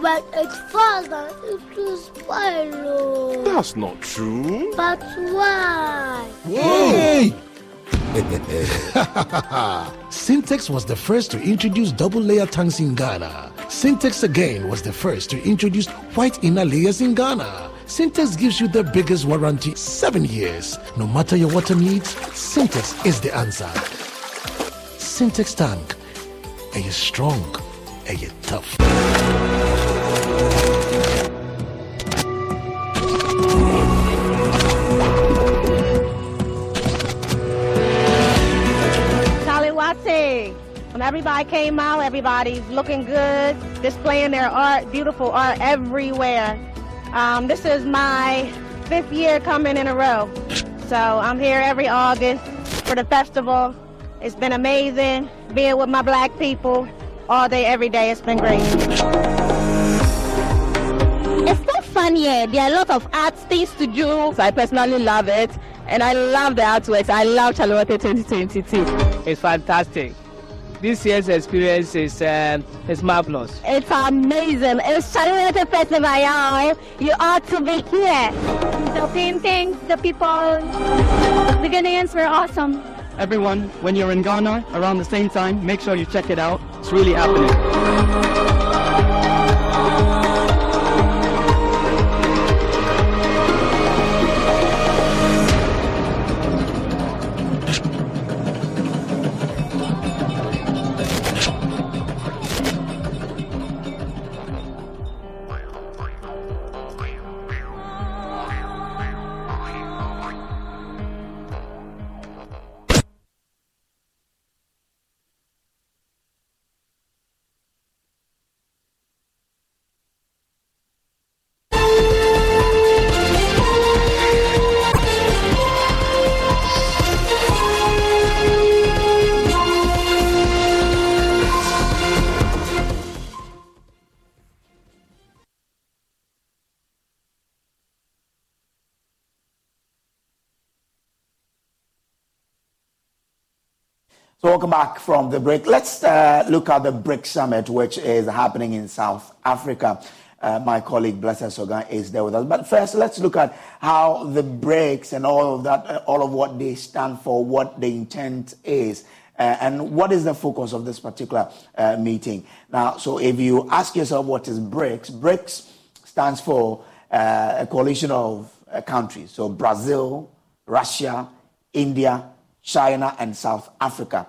But it falls and it will spoil. That's not true. But why? Hey! Sintex was the first to introduce double layer tanks in Ghana. Sintex again was the first to introduce white inner layers in Ghana. Sintex gives you the biggest warranty, seven years. No matter your water needs, Sintex is the answer. Sintex tank. Are you strong? Are you tough? When everybody came out, everybody's looking good, displaying their art, beautiful art everywhere. Um, this is my fifth year coming in a row. So I'm here every August for the festival. It's been amazing being with my black people all day, every day. It's been great. It's so fun here. There are a lot of art things to do. So I personally love it. And I love the artworks. I love Chale Wote 2022. It's fantastic. This year's experience is uh, is marvelous. It's amazing. It's Chale Wote Festival, y'all. You ought to be here. The paintings, the people, the Ghanaians were awesome. Everyone, when you're in Ghana around the same time, make sure you check it out. It's really happening. Welcome back from the break. Let's uh, look at the BRICS Summit, which is happening in South Africa. Uh, my colleague Blessed Soga is there with us. But first, let's look at how the BRICS and all of that, uh, all of what they stand for, what the intent is. Uh, and what is the focus of this particular uh, meeting? Now, so if you ask yourself what is BRICS, BRICS stands for uh, a coalition of countries. So Brazil, Russia, India, China, and South Africa.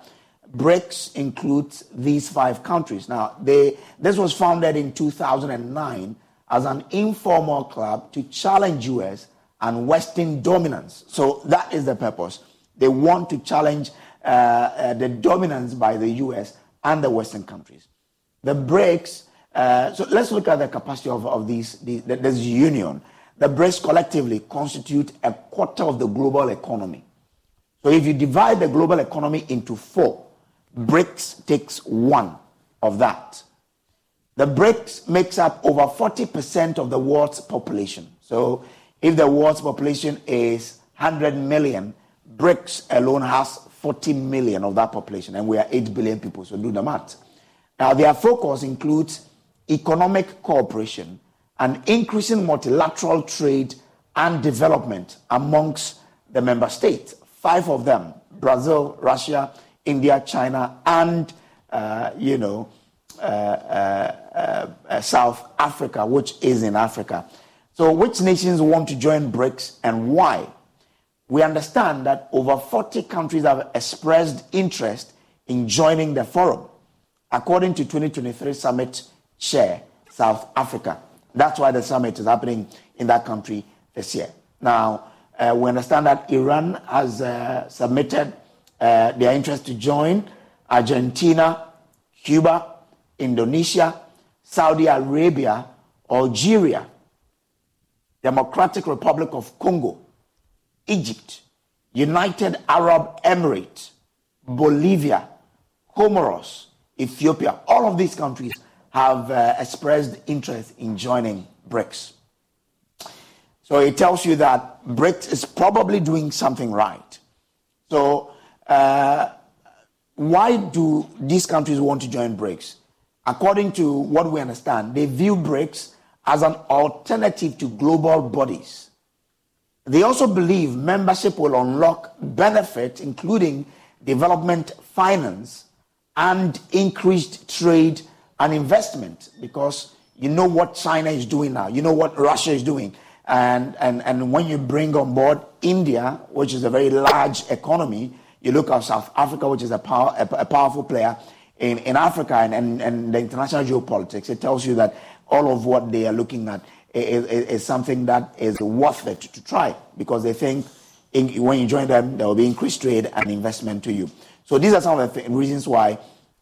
BRICS includes these five countries. Now, they, this was founded in 2009 as an informal club to challenge US and Western dominance. So that is the purpose. They want to challenge uh, uh, the dominance by the US and the Western countries. The BRICS, uh, so let's look at the capacity of, of these, these, this union. The BRICS collectively constitute a quarter of the global economy. So if you divide the global economy into four, BRICS takes one of that. The BRICS makes up over 40% of the world's population. So if the world's population is 100 million, BRICS alone has 40 million of that population, and we are 8 billion people, so do the math. Now, their focus includes economic cooperation and increasing multilateral trade and development amongst the member states five of them Brazil, Russia, India, China, and, uh, you know, uh, uh, uh, South Africa, which is in Africa. So, which nations want to join BRICS and why? We understand that over 40 countries have expressed interest in joining the forum, according to 2023 summit chair, South Africa. That's why the summit is happening in that country this year. Now, uh, we understand that Iran has uh, submitted uh, their interest to join Argentina, Cuba, Indonesia, Saudi Arabia, Algeria, Democratic Republic of Congo, Egypt, United Arab Emirates, Bolivia, Comoros, Ethiopia. All of these countries have uh, expressed interest in joining BRICS. So it tells you that BRICS is probably doing something right. So uh, why do these countries want to join BRICS? According to what we understand, they view BRICS as an alternative to global bodies. They also believe membership will unlock benefits, including development finance and increased trade and investment, because you know what China is doing now, you know what Russia is doing. And, and, and when you bring on board India, which is a very large economy, you look at South Africa, which is a, power, a, a powerful player in, in Africa and, and, and the international geopolitics, it tells you that all of what they are looking at is, is, is something that is worth it to, to try because they think in, when you join them, there will be increased trade and investment to you. So these are some of the th- reasons why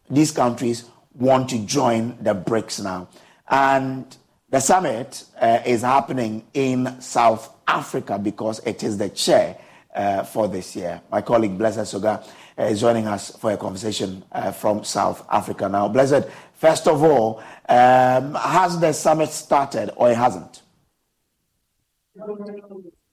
these countries want to join the BRICS now. And the summit uh, is happening in South Africa because it is the chair uh, for this year. My colleague Blessed Soga uh, is joining us for a conversation uh, from South Africa now. Blessed, first of all, um, has the summit started or it hasn't?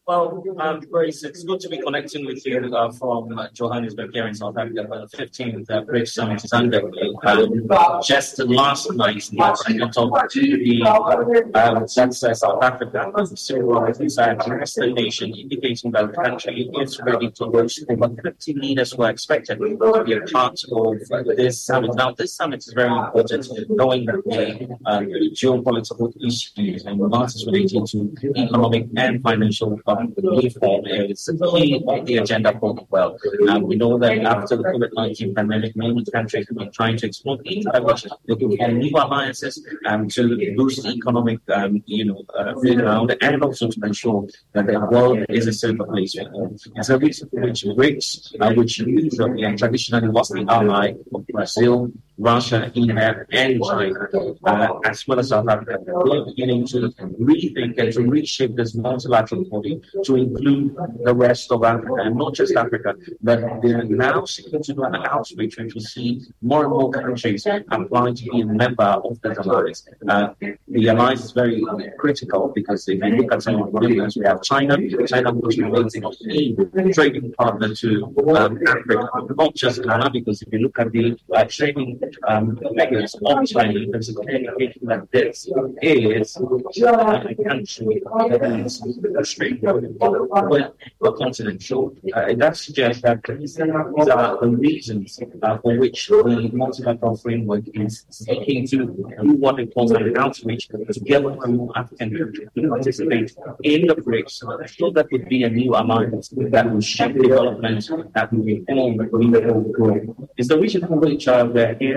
Well, um, Grace, it's good to be connecting with you uh, from uh, Johannesburg here in South Africa. But the 15th uh, BRICS Summit is underway. Um, just last night, I talked to the um, uh, South Africa. So uh, uh, a nation indicating that the country is ready to host over 50 leaders who are expected to be a part of this summit. Now, this summit is very important, knowing that the uh, geopolitical issues and matters relating to economic and financial reform is key on the agenda for the world. Um, we know that after the COVID 19 pandemic, many countries have been trying to explore the leverage, looking for new alliances um, to boost economic um, you know, uh, ground and also to ensure that the world is a safer place reason for which BRICS, uh, which traditionally was the ally of Brazil, Russia, India, and China, uh, as well as South Africa, they're beginning to rethink and to reshape this multilateral body to include the rest of Africa, and not just Africa, but they're now seeking to do an outreach which we see more and more countries applying to be a member of the alliance. Uh, the alliance is very critical because if you look at some of the we have China, China was relating a trading partner to um, Africa, not just Ghana, because if you look at the uh, trading um, mechanism of China, there's a indication that this is a country that is straight with the continent. So uh, that suggests that these are the reasons uh, for which the multilateral framework is seeking to do what it calls an outreach together with more African countries to participate in the BRICS. So that would be a new alliance that will shape development, that will inform growth. Is the region in which uh, we're here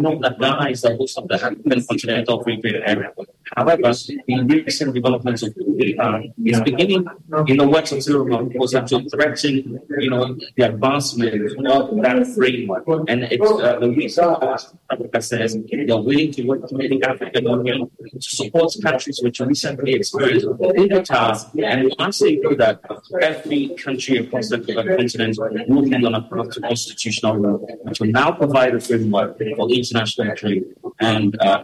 Know that Ghana is the host of the African Continental Free Trade Area. However, the recent developments of uh, is beginning in the works of Cyril Ramaphosa to threaten, you know, the advancement of that framework. And it's uh, the reason Africa says they're willing to work with the African Union to support countries which recently experienced the task. And once they do that, every country across the continent will be on a path to constitutional law, which will now provide a framework for international trade and uh,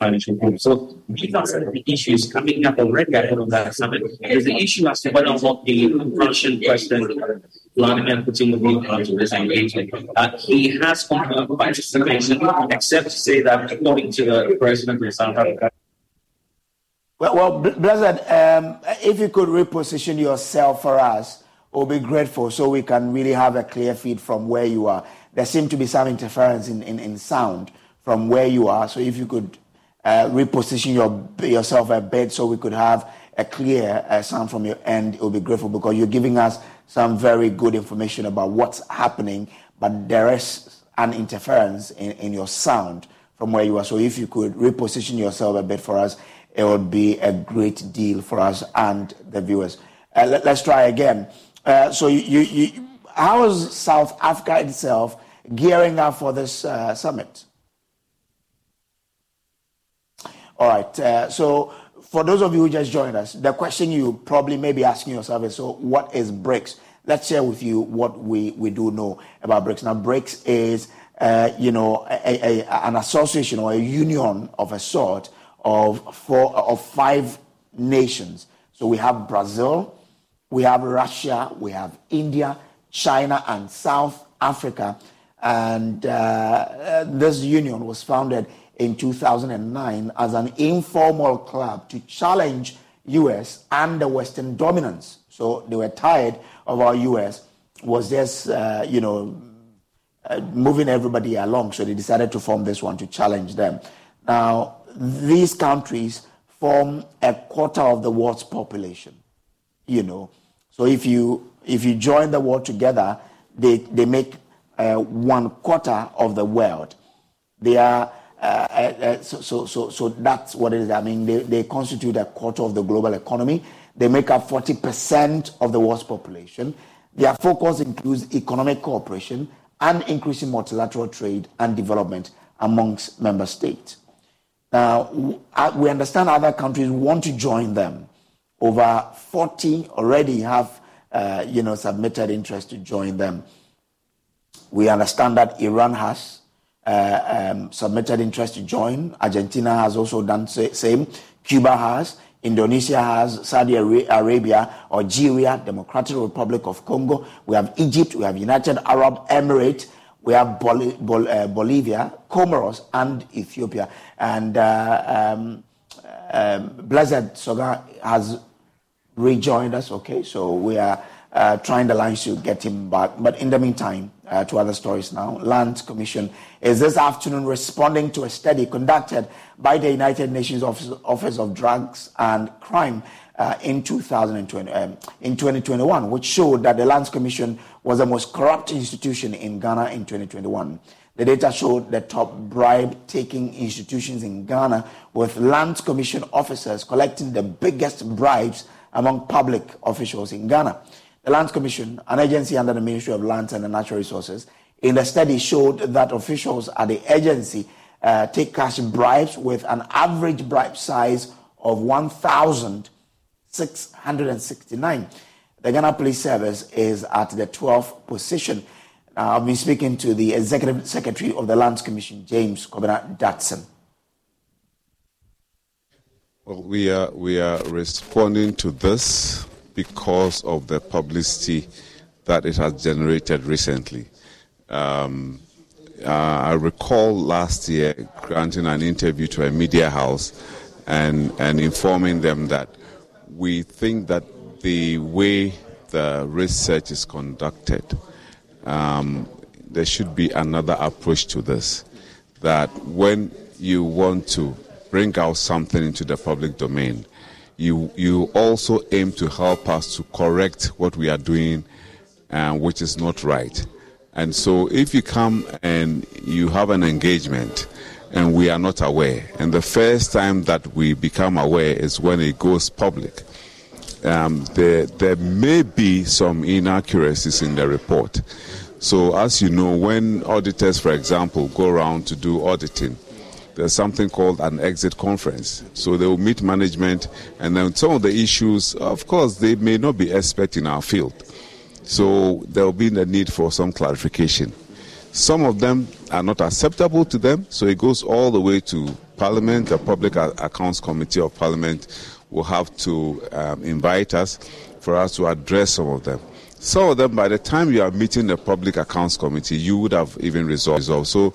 financial groups. So these of the issues coming up already ahead of that summit. There's the issue as to whether or not the Russian president Vladimir Putin will be part of this engagement. Uh, he has confirmed participation, except to say that according to the president of South Africa, well, well um, if you could reposition yourself for us, we'll be grateful so we can really have a clear feed from where you are. There seemed to be some interference in, in, in sound from where you are. So if you could uh, reposition your, yourself a bit so we could have a clear uh, sound from your end, it will be grateful because you're giving us some very good information about what's happening, but there is an interference in, in your sound from where you are. So if you could reposition yourself a bit for us, it would be a great deal for us and the viewers. Uh, let, us try again. Uh, so, you, you, how is South Africa itself gearing up for this uh, summit? All right. Uh, so, for those of you who just joined us, the question you probably may be asking yourself is so, what is BRICS? Let's share with you what we, we do know about BRICS. Now, BRICS is, uh, you know, a, a, an association or a union of a sort of four of five nations. So we have Brazil, we have Russia, we have India, China, and South Africa. And uh, uh this union was founded in 2009 as an informal club to challenge US and the Western dominance. So they were tired of our US was just, uh, you know, uh, moving everybody along. So they decided to form this one to challenge them. Now, these countries form a quarter of the world's population. You know, so if you if you join the world together, they they make uh, one quarter of the world. They are uh, uh, uh so, so so so that's what it is. I mean, they, they constitute a quarter of the global economy. They make up forty percent of the world's population. Their focus includes economic cooperation and increasing multilateral trade and development amongst member states. Now, we understand other countries want to join them. Over 40 already have, uh, you know, submitted interest to join them. We understand that Iran has uh, um, submitted interest to join. Argentina has also done the same. Cuba has. Indonesia has. Saudi Arabia, Algeria, Democratic Republic of Congo. We have Egypt. We have United Arab Emirates. We have Bol- Bol- uh, Bolivia, Comoros, and Ethiopia. And uh, um, um, Blessed Soga has rejoined us. Okay, so we are uh, trying the lines to get him back. But in the meantime, uh, to other stories now. Land Commission is this afternoon responding to a study conducted by the United Nations Office, Office of Drugs and Crime uh, in 2020, um, in 2021, which showed that the Lands Commission was the most corrupt institution in Ghana in 2021. The data showed the top bribe-taking institutions in Ghana, with Lands Commission officers collecting the biggest bribes among public officials in Ghana. The Lands Commission, an agency under the Ministry of Lands and Natural Resources, in the study showed that officials at the agency uh, take cash bribes with an average bribe size of 1,669. The Ghana Police Service is at the 12th position. Uh, I've been speaking to the Executive Secretary of the Lands Commission, James Kobina Datson. Well, we are, we are responding to this because of the publicity that it has generated recently. Um, uh, I recall last year granting an interview to a media house and, and informing them that we think that the way the research is conducted, um, there should be another approach to this. That when you want to bring out something into the public domain, you you also aim to help us to correct what we are doing, uh, which is not right. And so, if you come and you have an engagement, and we are not aware, and the first time that we become aware is when it goes public. Um, there, there may be some inaccuracies in the report. So, as you know, when auditors, for example, go around to do auditing, there's something called an exit conference. So they will meet management, and then some of the issues, of course, they may not be expert in our field. So there will be the need for some clarification. Some of them are not acceptable to them, so it goes all the way to Parliament. The Public Accounts Committee of Parliament will have to um, invite us for us to address some of them. Some of them, by the time you are meeting the Public Accounts Committee, you would have even resolved. So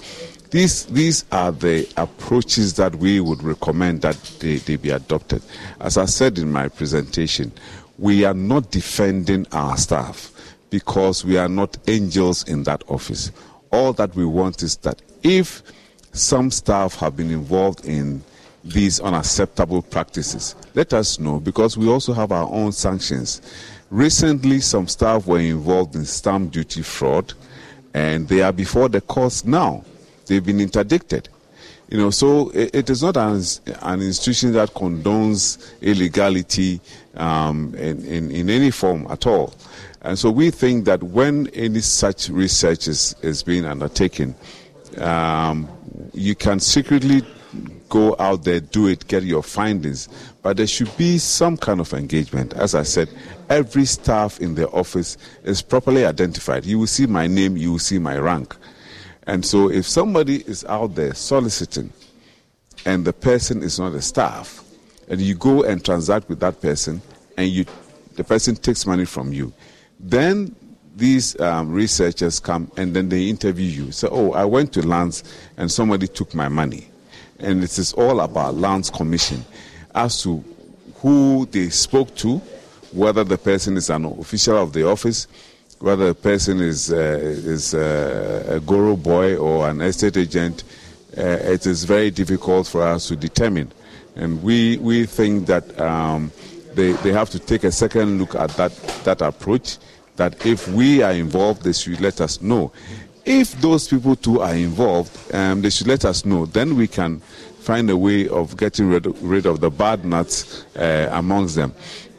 these, these are the approaches that we would recommend that they, they be adopted. As I said in my presentation, we are not defending our staff because we are not angels in that office. All that we want is that if some staff have been involved in these unacceptable practices, let us know because we also have our own sanctions. Recently, some staff were involved in stamp duty fraud and they are before the courts now they've been interdicted. You know, so it, is not an, an institution that condones illegality um, in, in, in any form at all. And so we think that when any such research is, is being undertaken, um, you can secretly go out there, do it, get your findings, but there should be some kind of engagement. As I said, every staff in the office is properly identified. You will see my name, you will see my rank. And so if somebody is out there soliciting and the person is not a staff, and you go and transact with that person and you, the person takes money from you, then these um, researchers come and then they interview you. Say, oh, I went to Lands and somebody took my money. And it is all about Lands Commission as to who they spoke to, whether the person is an official of the office, whether a person is, uh, is uh, a goro boy or an estate agent, uh, it is very difficult for us to determine. And we, we think that um, they, they have to take a second look at that, that approach, that if we are involved, they should let us know. If those people too are involved, um, they should let us know. Then we can find a way of getting rid, rid of the bad nuts uh, amongst them.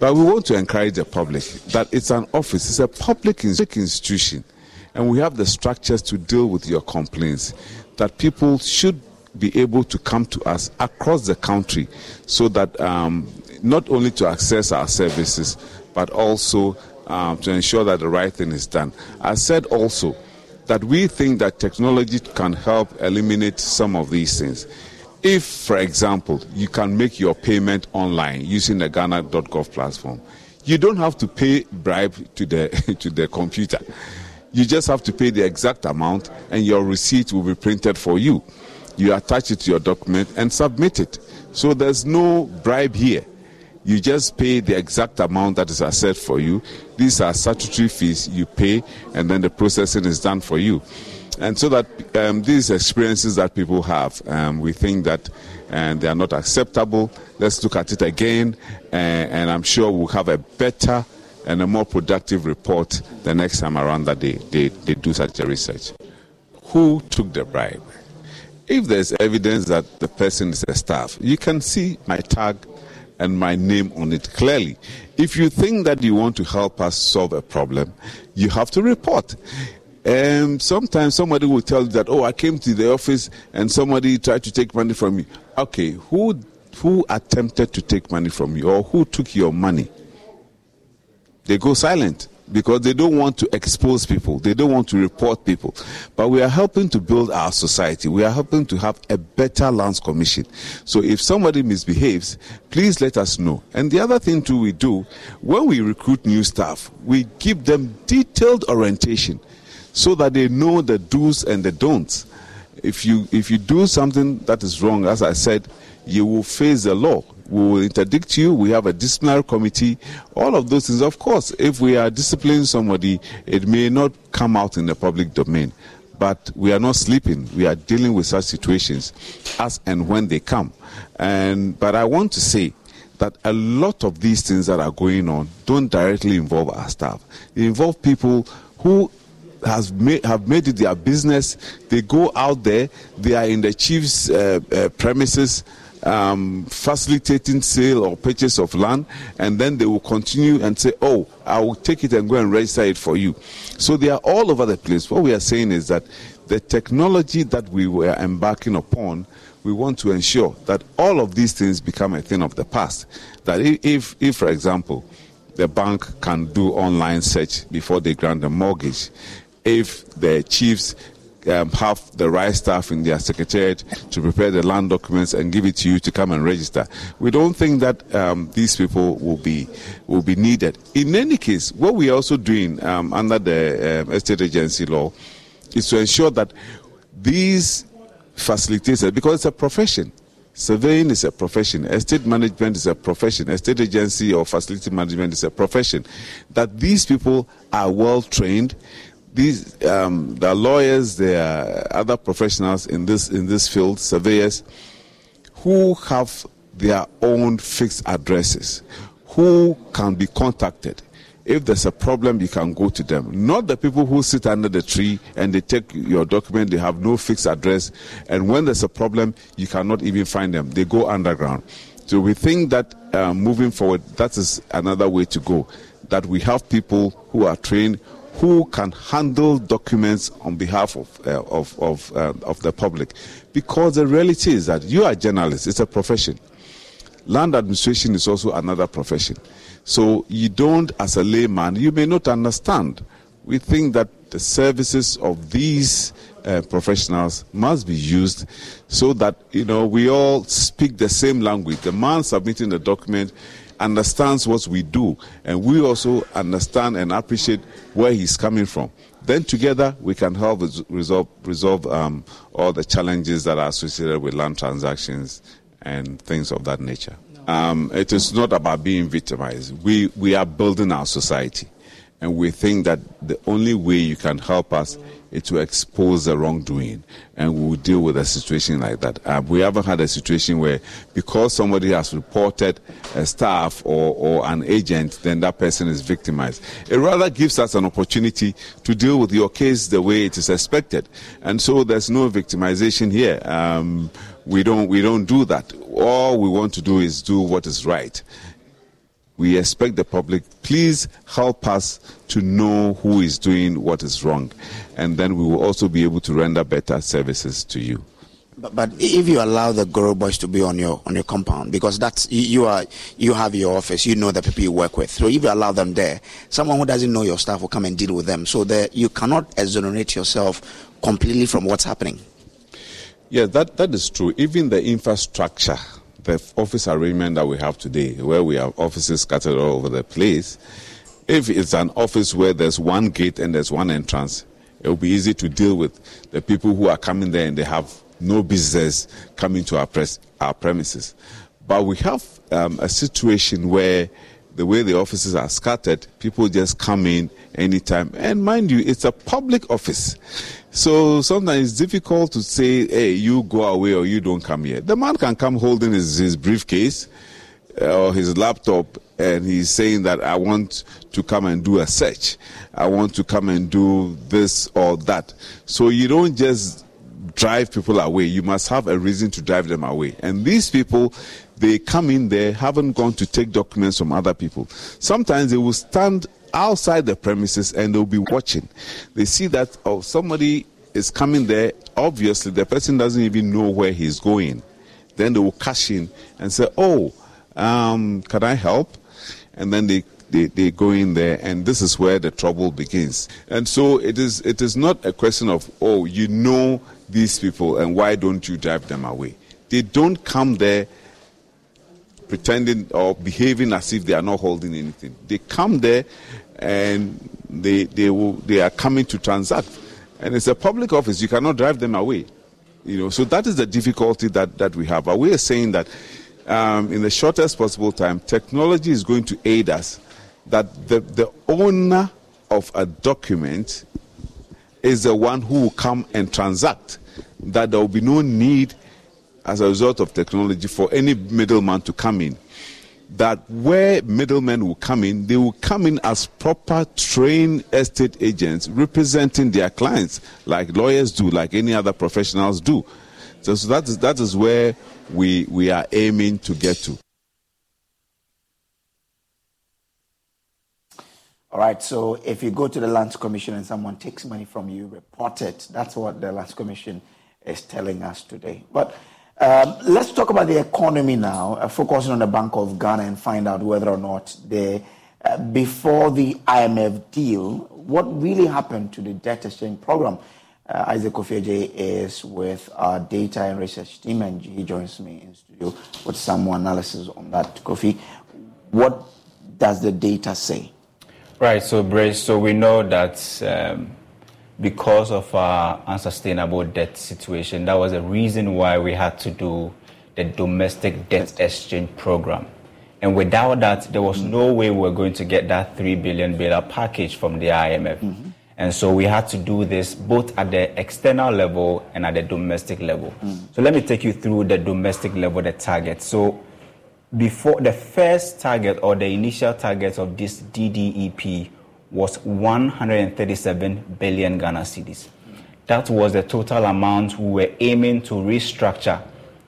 But we want to encourage the public that it's an office, it's a public institution, and we have the structures to deal with your complaints. That people should be able to come to us across the country so that um, not only to access our services, but also um, to ensure that the right thing is done. I said also that we think that technology can help eliminate some of these things. If, for example, you can make your payment online using the Ghana.gov platform, you don't have to pay bribe to the to the computer. You just have to pay the exact amount, and your receipt will be printed for you. You attach it to your document and submit it. So there's no bribe here. You just pay the exact amount that is assessed for you. These are statutory fees you pay, and then the processing is done for you. And so that um, these experiences that people have, um, we think that and they are not acceptable. Let's look at it again, and, and I'm sure we'll have a better and a more productive report the next time around that they, they, they do such a research. Who took the bribe? If there's evidence that the person is a staff, you can see my tag and my name on it clearly. If you think that you want to help us solve a problem, you have to report. And sometimes somebody will tell you that, oh, I came to the office and somebody tried to take money from me. Okay, who who attempted to take money from you or who took your money? They go silent because they don't want to expose people. They don't want to report people. But we are helping to build our society. We are helping to have a better lands commission. So if somebody misbehaves, please let us know. And the other thing too we do, when we recruit new staff, we give them detailed orientation so that they know the do's and the don'ts. If you if you do something that is wrong, as I said, you will face the law. We will interdict you. We have a disciplinary committee. All of those things. Of course, if we are disciplining somebody, it may not come out in the public domain. But we are not sleeping. We are dealing with such situations as and when they come. And but I want to say that a lot of these things that are going on don't directly involve our staff. They involve people who has made, have made it their business. They go out there, they are in the chief's uh, uh, premises. Um, facilitating sale or purchase of land, and then they will continue and say, "Oh, I will take it and go and register it for you." So they are all over the place. What we are saying is that the technology that we were embarking upon, we want to ensure that all of these things become a thing of the past. That if, if for example, the bank can do online search before they grant a mortgage, if the chiefs um, have the right staff in their secretariat to prepare the land documents and give it to you to come and register. We don't think that um, these people will be will be needed. In any case, what we are also doing um, under the um, estate agency law is to ensure that these facilitators, because it's a profession. Surveying is a profession. Estate management is a profession. Estate agency or facility management is a profession. That these people are well trained these um, the lawyers, there are other professionals in this in this field, surveyors, who have their own fixed addresses, who can be contacted. If there's a problem, you can go to them. Not the people who sit under the tree and they take your document, they have no fixed address, and when there's a problem, you cannot even find them. They go underground. So we think that uh, moving forward, that is another way to go. That we have people who are trained, who can handle documents on behalf of, uh, of, of, uh, of the public. Because the reality is that you are journalists, it's a profession. Land administration is also another profession. So you don't, as a layman, you may not understand. We think that the services of these uh, professionals must be used so that, you know, we all speak the same language. The man submitting the document understands what we do, and we also understand and appreciate where he's coming from. Then together we can help resolve, resolve um, all the challenges that are associated with land transactions and things of that nature. Um, it is not about being victimized. We, we are building our society. And we think that the only way you can help us is to expose the wrongdoing, and we will deal with a situation like that. Uh, we haven't had a situation where, because somebody has reported a staff or, or an agent, then that person is victimized. It rather gives us an opportunity to deal with your case the way it is expected, and so there's no victimization here. Um, we don't we don't do that. All we want to do is do what is right we expect the public, please help us to know who is doing what is wrong. And then we will also be able to render better services to you. But, but if you allow the Goro boys to be on your on your compound, because that's you are you have your office, you know the people you work with. So if you allow them there, someone who doesn't know your staff will come and deal with them. So you cannot exonerate yourself completely from what's happening. Yes, that, that is true. Even the infrastructure the office arrangement that we have today, where we have offices scattered all over the place, if it's an office where there's one gate and there's one entrance, it will be easy to deal with the people who are coming there and they have no business coming to our, press, our premises. But we have um, a situation where the way the offices are scattered, people just come in anytime. And mind you, it's a public office. So sometimes it's difficult to say, hey, you go away or you don't come here. The man can come holding his, his briefcase uh, or his laptop and he's saying that I want to come and do a search. I want to come and do this or that. So you don't just drive people away. You must have a reason to drive them away. And these people, they come in there, haven't gone to take documents from other people. Sometimes they will stand outside the premises and they'll be watching. They see that oh somebody is coming there. Obviously, the person doesn't even know where he's going. Then they will cash in and say, "Oh, um, can I help?" And then they, they they go in there, and this is where the trouble begins. And so it is. It is not a question of oh, you know these people, and why don't you drive them away? They don't come there pretending or behaving as if they are not holding anything. They come there and they, they, will, they are coming to transact. And it's a public office, you cannot drive them away. You know, so that is the difficulty that, that we have. But we are saying that um, in the shortest possible time, technology is going to aid us. That the, the owner of a document is the one who will come and transact. That there will be no need as a result of technology for any middleman to come in. That where middlemen will come in, they will come in as proper trained estate agents representing their clients, like lawyers do, like any other professionals do. So, so that, is, that is where we, we are aiming to get to. All right, so if you go to the Lands Commission and someone takes money from you, report it. That's what the Lands Commission is telling us today. But um, let's talk about the economy now, uh, focusing on the Bank of Ghana and find out whether or not the uh, before the IMF deal, what really happened to the debt exchange program. Uh, Isaac Kofi is with our data and research team, and he joins me in studio with some more analysis on that. Kofi, what does the data say? Right. So, Grace. So we know that. Um, because of our unsustainable debt situation. That was the reason why we had to do the domestic debt exchange program. And without that, there was mm-hmm. no way we were going to get that 3 billion bailout package from the IMF. Mm-hmm. And so we had to do this both at the external level and at the domestic level. Mm-hmm. So let me take you through the domestic level, the target. So before the first target or the initial target of this DDEP was 137 billion Ghana cedis. That was the total amount we were aiming to restructure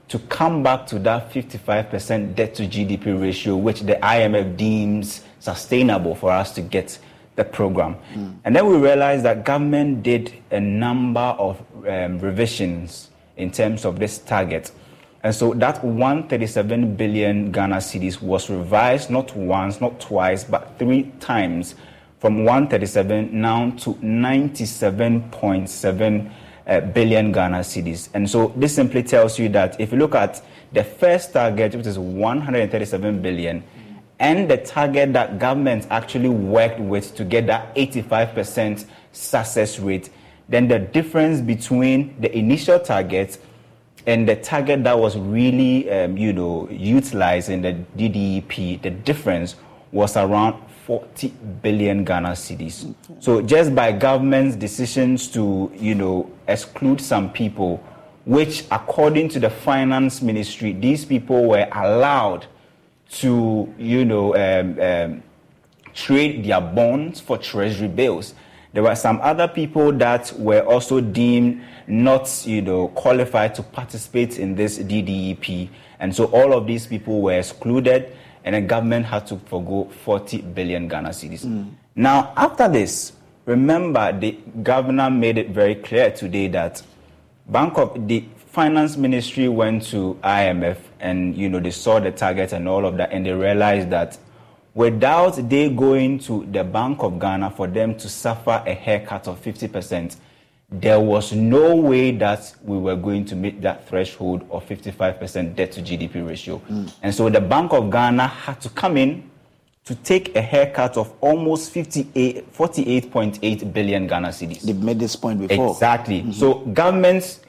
to come back to that 55% debt to GDP ratio, which the IMF deems sustainable for us to get the program. Mm. And then we realized that government did a number of um, revisions in terms of this target. And so that 137 billion Ghana cedis was revised not once, not twice, but three times from 137 now to 97.7 uh, billion Ghana cedis. And so this simply tells you that if you look at the first target, which is 137 billion, and the target that government actually worked with to get that 85% success rate, then the difference between the initial target and the target that was really, um, you know, utilized in the DDEP, the difference was around 40 billion Ghana cedis. So just by government's decisions to, you know, exclude some people, which according to the finance ministry, these people were allowed to, you know, um, um, trade their bonds for treasury bills. There were some other people that were also deemed not, you know, qualified to participate in this DDEP. And so all of these people were excluded and the government had to forego 40 billion Ghana cedis. Mm. Now, after this, remember the governor made it very clear today that Bank of the Finance Ministry went to IMF and you know they saw the target and all of that, and they realized that without they going to the Bank of Ghana for them to suffer a haircut of 50 percent, there was no way that we were going to meet that threshold of 55% debt to GDP ratio. Mm. And so the Bank of Ghana had to come in to take a haircut of almost 58, 48.8 billion Ghana cedis. They've made this point before. Exactly. Mm-hmm. So governments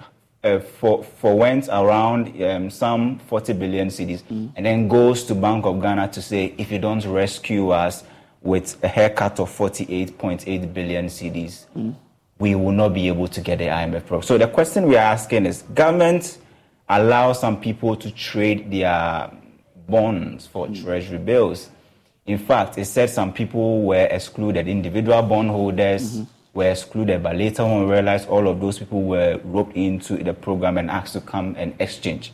uh, for, for went around um, some 40 billion cedis Mm. and then goes to Bank of Ghana to say, if you don't rescue us with a haircut of 48.8 billion cedis, Mm. We will not be able to get the IMF program. So the question we are asking is, government allow some people to trade their bonds for hmm. treasury bills. In fact, it said some people were excluded. Individual bondholders mm-hmm. were excluded, but later on we realized all of those people were roped into the program and asked to come and exchange.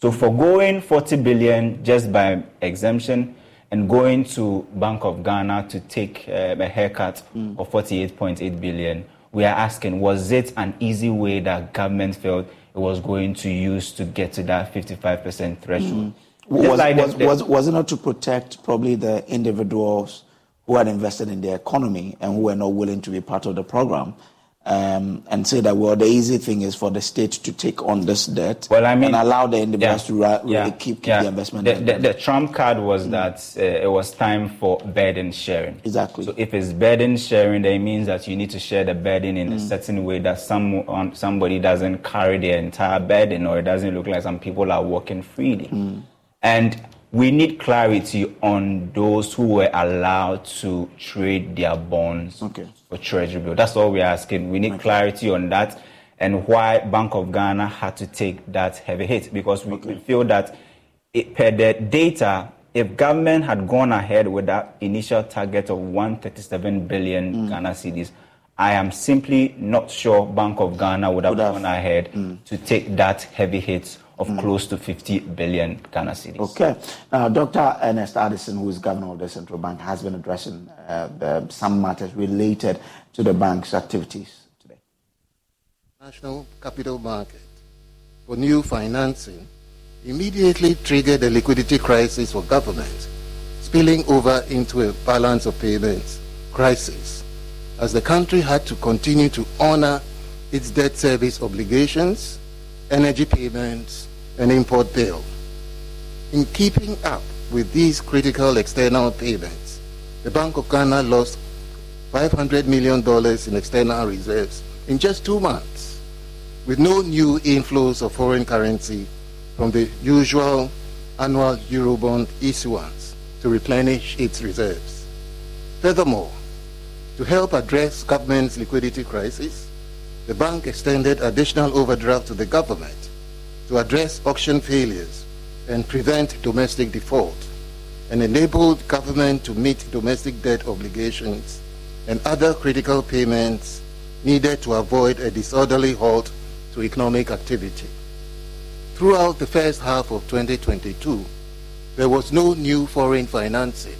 So for going 40 billion just by exemption and going to Bank of Ghana to take uh, a haircut hmm. of 48.8 billion, we are asking, was it an easy way that government felt it was going to use to get to that 55% threshold? Mm. Just Was, like was, was, was it not to protect probably the individuals who had invested in the economy and who were not willing to be part of the program? Um, and say that well, the easy thing is for the state to take on this debt Well, I mean- and allow the individuals Yeah, to really yeah, keep, keep yeah. the investment. The, the, the trump card was that uh, it was time for burden sharing. Exactly. So if it's burden sharing, then it means that you need to share the burden in a Mm. certain way that someone, somebody doesn't carry the entire burden or it doesn't look like some people are walking freely. Mm. And we need clarity on those who were allowed to trade their bonds for treasury bill. That's all we're asking. We need clarity on that and why Bank of Ghana had to take that heavy hit because we, we feel that it, per the data, if government had gone ahead with that initial target of 137 billion Mm. Ghana cedis, I am simply not sure Bank of Ghana would have gone ahead to take that heavy hit of close to 50 billion Ghana cedis. Okay. Now, Dr. Ernest Addison, who is governor of the central bank, has been addressing uh, the, some matters related to the bank's activities. Today. National capital market for new financing immediately triggered a liquidity crisis for government, spilling over into a balance of payments crisis, as the country had to continue to honor its debt service obligations, energy payments, and import bill. In keeping up with these critical external payments, the Bank of Ghana lost $500 million in external reserves in just two months, with no new inflows of foreign currency from the usual annual Eurobond issuance to replenish its reserves. Furthermore, to help address government's liquidity crisis, the bank extended additional overdraft to the government to address auction failures and prevent domestic default, and enabled government to meet domestic debt obligations and other critical payments needed to avoid a disorderly halt to economic activity. Throughout the first half of 2022, there was no new foreign financing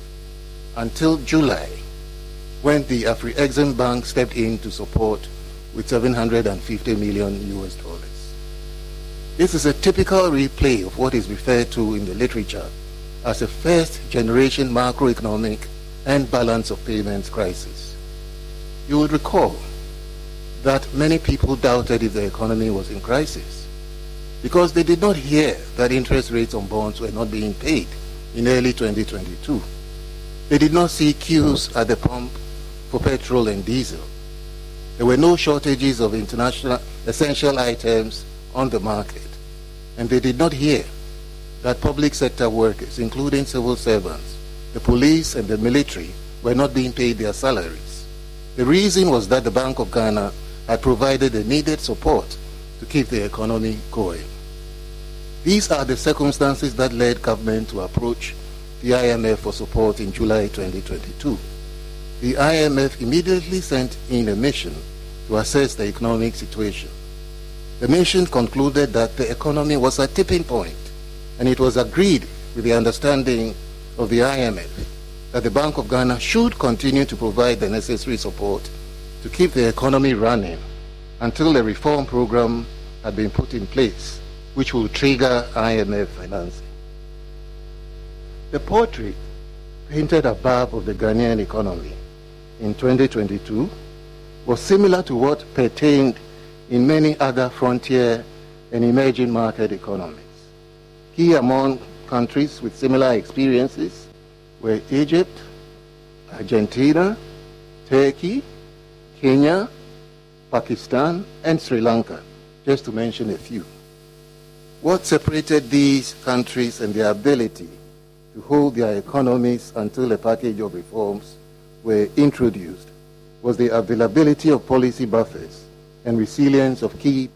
until July, when the Afri-Exim Bank stepped in to support with 750 million US dollars. This is a typical replay of what is referred to in the literature as a first generation macroeconomic and balance of payments crisis. You would recall that many people doubted if the economy was in crisis because they did not hear that interest rates on bonds were not being paid in early 2022. They did not see queues at the pump for petrol and diesel. There were no shortages of international essential items on the market. And they did not hear that public sector workers, including civil servants, the police and the military, were not being paid their salaries. The reason was that the Bank of Ghana had provided the needed support to keep the economy going. These are the circumstances that led government to approach the IMF for support in July 2022. The IMF immediately sent in a mission to assess the economic situation. The mission concluded that the economy was at tipping point, and it was agreed with the understanding of the IMF that the Bank of Ghana should continue to provide the necessary support to keep the economy running until a reform program had been put in place, which will trigger IMF financing. The portrait painted above of the Ghanaian economy in 2022 was similar to what pertained in many other frontier and emerging market economies. Key among countries with similar experiences were Egypt, Argentina, Turkey, Kenya, Pakistan, and Sri Lanka, just to mention a few. What separated these countries and their ability to hold their economies until a package of reforms were introduced was the availability of policy buffers and resilience of key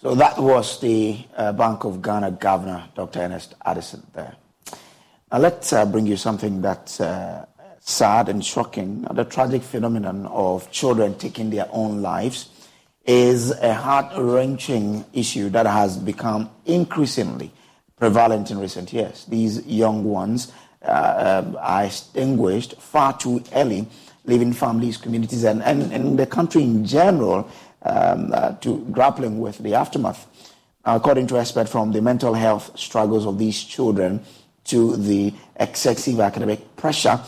So that was the uh, Bank of Ghana Governor, Dr. Ernest Addison, there. Now let's uh, bring you something that's uh, sad and shocking. The tragic phenomenon of children taking their own lives is a heart wrenching issue that has become increasingly prevalent in recent years. These young ones uh, um, are extinguished far too early, leaving families, communities, and, and, and the country in general um, uh, to grappling with the aftermath. According to experts from the mental health struggles of these children to the excessive academic pressure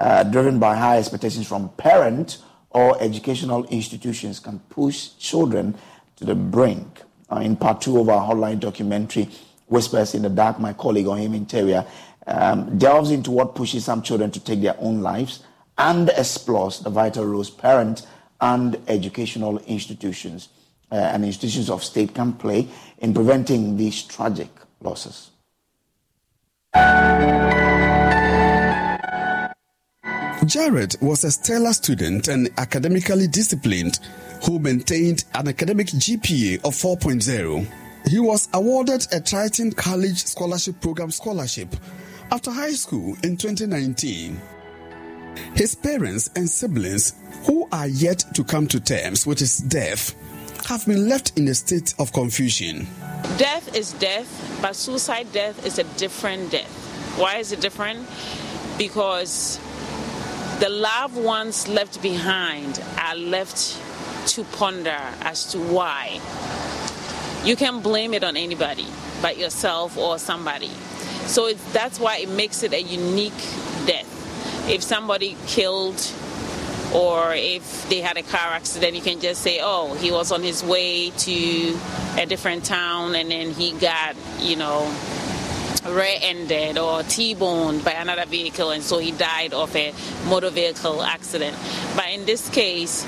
uh, driven by high expectations from parents or educational institutions can push children to the brink. Uh, in part two of our hotline documentary, Whispers in the Dark, my colleague Ohim Interior um, delves into what pushes some children to take their own lives and explores the vital roles parents and educational institutions uh, and institutions of state can play in preventing these tragic losses. Jared was a stellar student and academically disciplined who maintained an academic GPA of 4.0. He was awarded a Triton College Scholarship Program scholarship after high school in 2019. His parents and siblings, who are yet to come to terms with his death, have been left in a state of confusion. Death is death, but suicide death is a different death. Why is it different? Because the loved ones left behind are left to ponder as to why. You can blame it on anybody but yourself or somebody. So that's why it makes it a unique death. If somebody killed or if they had a car accident, you can just say, oh, he was on his way to a different town and then he got, you know, rear-ended or T-boned by another vehicle and so he died of a motor vehicle accident. But in this case,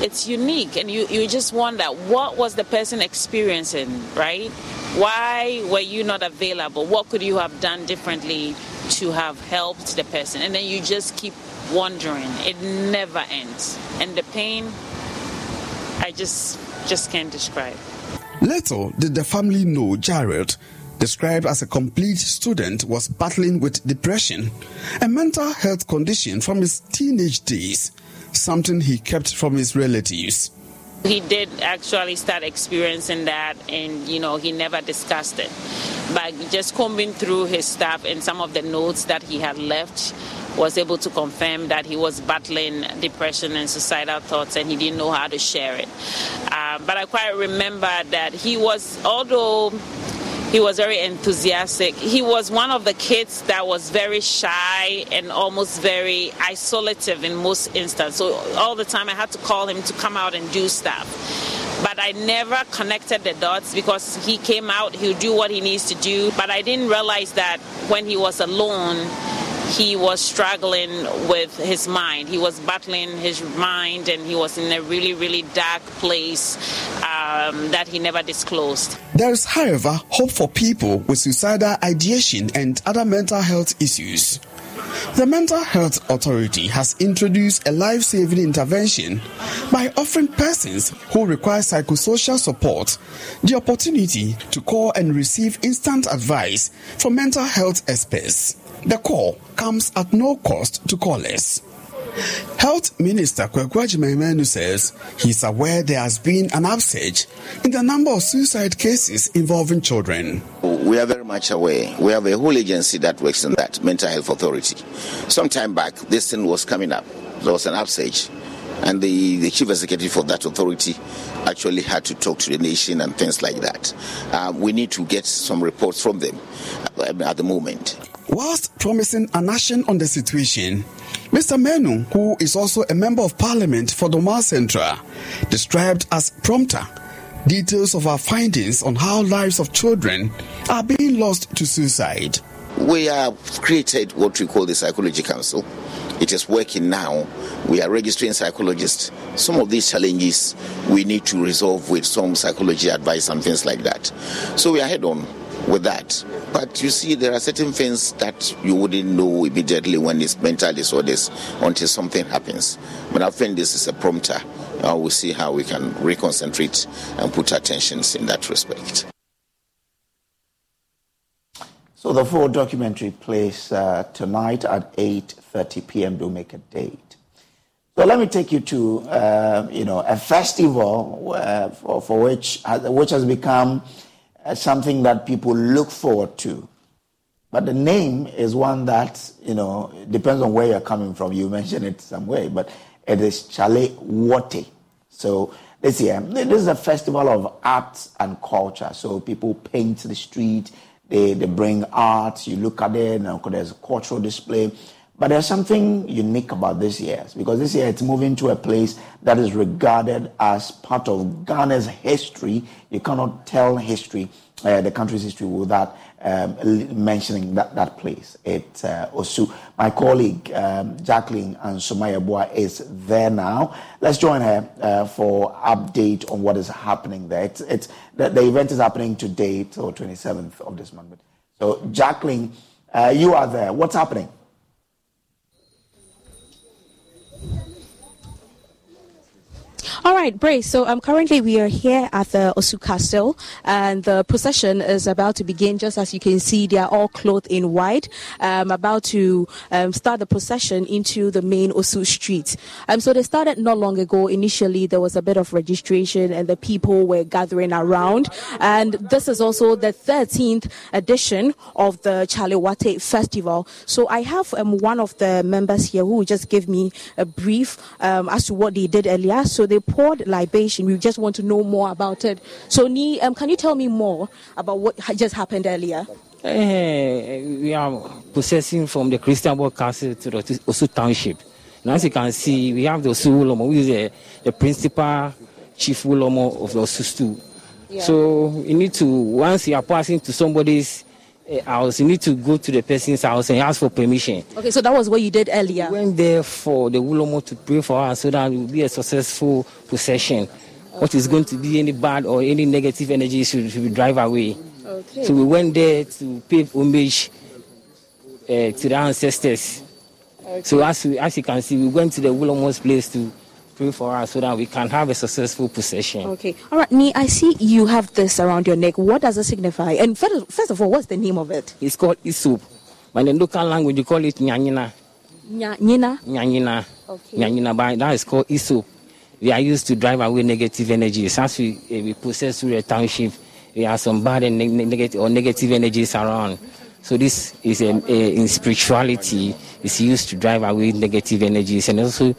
it's unique and you, you just wonder what was the person experiencing, right? Why were you not available? What could you have done differently to have helped the person? And then you just keep wondering. It never ends. And the pain, I just just can't describe. Little did the family know Jared described as a complete student, was battling with depression, a mental health condition from his teenage days, something he kept from his relatives. He did actually start experiencing that, and you know, he never discussed it. But just combing through his stuff and some of the notes that he had left, was able to confirm that he was battling depression and suicidal thoughts and he didn't know how to share it. Uh, but I quite remember that he was, although he was very enthusiastic. He was one of the kids that was very shy and almost very isolative in most instances. So all the time I had to call him to come out and do stuff. But I never connected the dots because he came out, he'll do what he needs to do. But I didn't realize that when he was alone, he was struggling with his mind. He was battling his mind and he was in a really, really dark place um, that he never disclosed. There is, however, hope for people with suicidal ideation and other mental health issues. The Mental Health Authority has introduced a life saving intervention by offering persons who require psychosocial support the opportunity to call and receive instant advice from mental health experts. The call comes at no cost to callers. Health Minister Kwaku Agyeman says he's aware there has been an upsurge in the number of suicide cases involving children. We are very much aware. We have a whole agency that works in that, Mental Health Authority. Some time back, this thing was coming up. There was an upsurge. And the, the chief executive for that authority actually had to talk to the nation and things like that. Uh, we need to get some reports from them at the moment. Whilst promising an action on the situation, Mr. Manu, who is also a member of parliament for Dormaa Central, described as prompter details of our findings on how lives of children are being lost to suicide. We have created what we call the Psychology Council It is working now. We are registering psychologists. Some of these challenges we need to resolve with some psychology advice and things like that. So we are head on with that. But you see, there are certain things that you wouldn't know immediately when it's mental disorders until something happens. But I think this is a prompter. Uh, we'll see how we can reconcentrate and put attentions in that respect. So the full documentary plays uh, tonight at 8:30 p.m. Do make a date. So let me take you to uh, you know a festival uh, for, for which has, which has become uh, something that people look forward to. But the name is one that you know depends on where you're coming from. You mentioned it some way, but it is Chale Wote. So this year, this is a festival of arts and culture. So people paint the street they, they bring art, you look at it, and there's a cultural display. But there's something unique about this year because this year it's moving to a place that is regarded as part of Ghana's history. You cannot tell history, uh, the country's history, without um, mentioning that, that place. It's uh, Osu. My colleague um, Jacqueline and Sumaya Boa is there now. Let's join her uh, for update on what is happening there. It's, it's the, the, event is happening today till 27th of this month. So Jacqueline, uh, you are there. What's happening? All right, Brace. So um, currently we are here at the Osu Castle, and the procession is about to begin. Just as you can see, they are all clothed in white. Um, about to um, start the procession into the main Osu street. Um, so they started not long ago. Initially, there was a bit of registration, and the people were gathering around. And this is also the 13th edition of the Chale Wote Festival. So I have um, one of the members here who just give me a brief um, as to what they did earlier. So they poured libation. We just want to know more about it. So, Ni, um, can you tell me more about what just happened earlier? Uh, we are processing from the Christiansborg Castle to the Osu Township. Now, as you can see, we have the Osu Wulomo, who is the, the principal chief Wulomo of the Osu Yeah. So, you need to, once you are passing to somebody's house, you need to go to the person's house and ask for permission. Okay, so that was what you did earlier. We went there for the Wulomo to pray for us so that it will be a successful procession. Okay. What is going to be any bad or any negative energy should, should drive away. Okay. So we went there to pay homage uh, to the ancestors. Okay. So as, we, as you can see, we went to the Wulomo's place to pray for us so that we can have a successful procession. Okay. All right, Ni, I see you have this around your neck. What does it signify? And first, first of all, what's the name of it? It's called Isop. But in the local language, you call it Nyanyina. Nyanyina? Nyanyina. Okay. Nyanyina, but that is called Isop. We are used to drive away negative energies. As we, uh, we process through the township, we have some bad and ne- negative or negative energies around. So this is a, a, in spirituality, it's used to drive away negative energies and also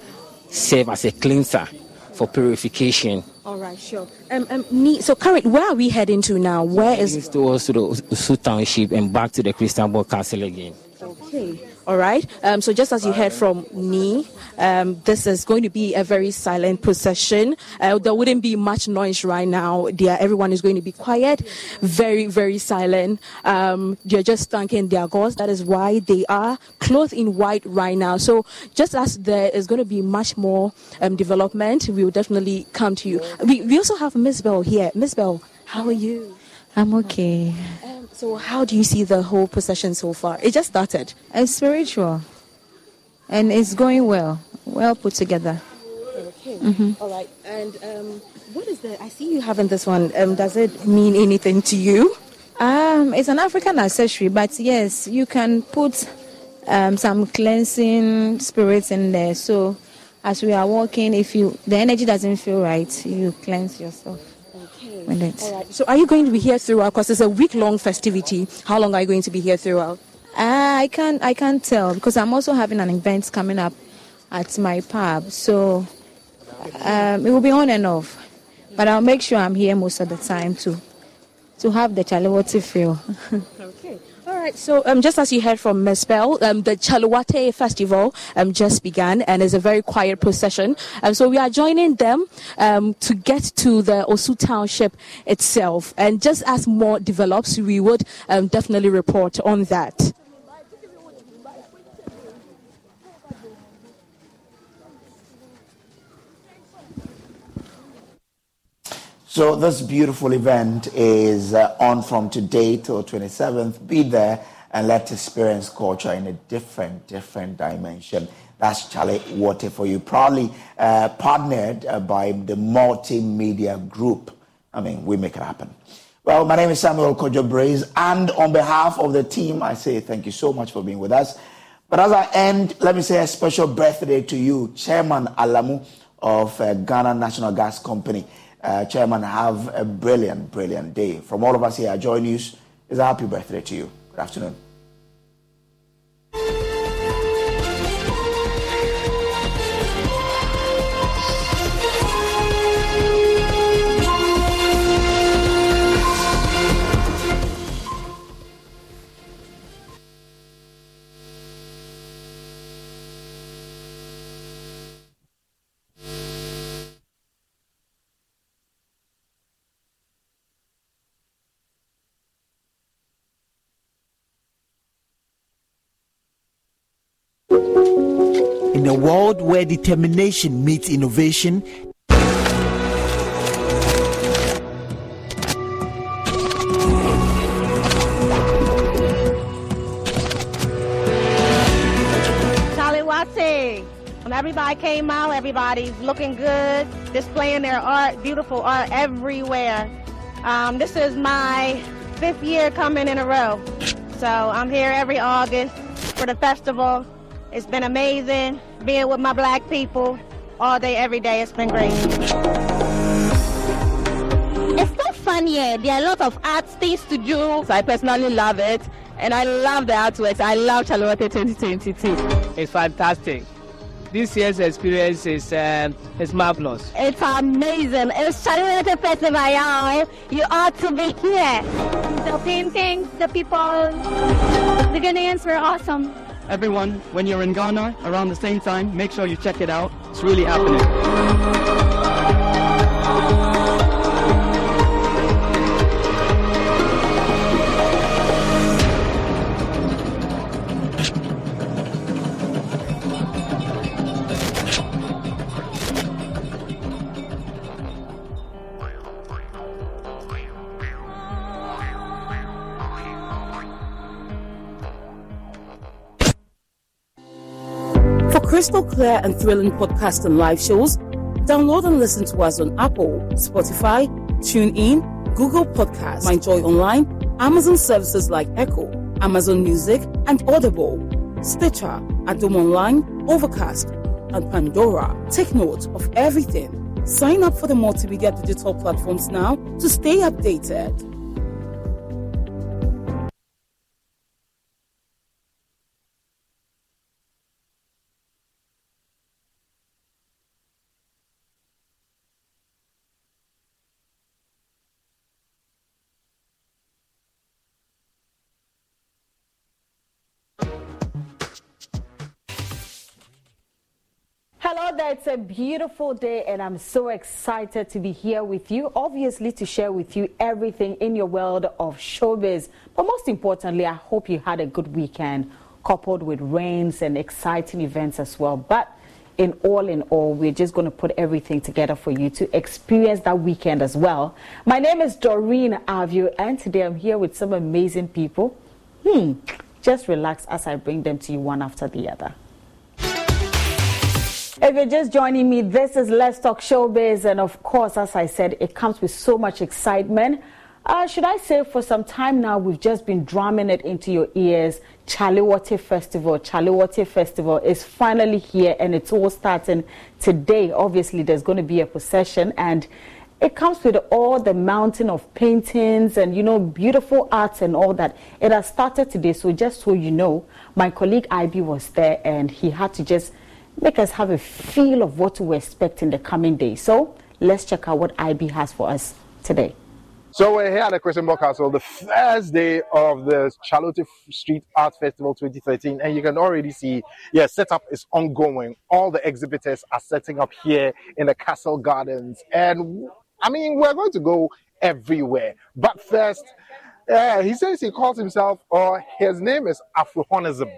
serve as a cleanser for purification. All right, sure. Um, um, so, current, where are we heading to now? Where is towards to the Osu Township and back to the Christiansborg Castle again. Okay. All right. Um, so just as you heard from me, um, this is going to be a very silent procession. Uh, there wouldn't be much noise right now. There, everyone is going to be quiet, very, very silent. Um, they're just thanking their gods. That is why they are clothed in white right now. So just as there is going to be much more um, development, we will definitely come to you. We, we also have Miss Bell here. Miss Bell, how are you? I'm okay. Um, so, how do you see the whole procession so far? It just started. It's spiritual, and it's going well, well put together. Okay. Mm-hmm. All right. And um, what is the? I see you having this one. Um, does it mean anything to you? Um, it's an African accessory, but yes, you can put um, some cleansing spirits in there. So, as we are walking, if you the energy doesn't feel right, you cleanse yourself. All right. So are you going to be here throughout? Because it's a week-long festivity. How long are you going to be here throughout? Uh, I can't. I can't tell because I'm also having an event coming up at my pub. So um, it will be on and off. But I'll make sure I'm here most of the time to to have the Chale Wote feel. okay. Right, so um, just as you heard from Ms. Bell, um, the Chale Wote Festival um, just began and it's a very quiet procession. Um, so we are joining them um, to get to the Osu Township itself. And just as more develops, we would um, definitely report on that. So this beautiful event is uh, on from today till 27th. Be there and let's experience culture in a different, different dimension. That's Chale Wote for you. Proudly uh, partnered uh, by the Multimedia Group. I mean, we make it happen. Well, my name is Samuel Kojo and on behalf of the team, I say thank you so much for being with us. But as I end, let me say a special birthday to you, Chairman Alamu of uh, Ghana National Gas Company. Uh, Chairman, have a brilliant, brilliant day. From all of us here at Joy News, it's a happy birthday to you. Good afternoon. World where determination meets innovation, Charlie. When everybody came out, everybody's looking good, displaying their art, beautiful art everywhere. Um, this is my fifth year coming in a row. So I'm here every August for the festival. It's been amazing being with my black people all day, every day. It's been great. It's so fun here. There are a lot of art things to do. So I personally love it. And I love the artworks. I love Chale Wote 2022. It's fantastic. This year's experience is um, is marvelous. It's amazing. It's Chale Wote Festival, y'all. You ought to be here. The paintings, the people, the Ghanaians were awesome. Everyone, when you're in Ghana around the same time, make sure you check it out. It's really happening. Crystal clear and thrilling podcasts and live shows, download and listen to us on Apple, Spotify, TuneIn, Google Podcasts, MyJoy Online, Amazon services like Echo, Amazon Music, and Audible, Stitcher, Adom Online, Overcast, and Pandora. Take note of everything. Sign up for the multimedia digital platforms now to stay updated. Hello it's a beautiful day, and I'm so excited to be here with you. Obviously, to share with you everything in your world of showbiz. But most importantly, I hope you had a good weekend, coupled with rains and exciting events as well. But in all in all, we're just going to put everything together for you to experience that weekend as well. My name is Doreen Avio, and today I'm here with some amazing people. Hmm, just relax as I bring them to you one after the other. If you're just joining me, this is Let's Talk Showbiz, and of course, as I said, it comes with so much excitement. Uh, should I say, for some time now, we've just been drumming it into your ears. Chale Wote Festival, Chale Wote Festival is finally here, and it's all starting today. Obviously, there's going to be a procession, and it comes with all the mountain of paintings and you know beautiful arts and all that. It has started today, so just so you know, my colleague IB was there, and he had to just make us have a feel of what to expect in the coming days. So let's check out what IB has for us today. So we're here at the Christiansborg Castle, the first day of the Chale Wote Street Art Festival 2013, and you can already see, yeah, setup is ongoing. All the exhibitors are setting up here in the castle gardens, and I mean, we're going to go everywhere. But first, uh, he says he calls himself, or his name is Afrohonism.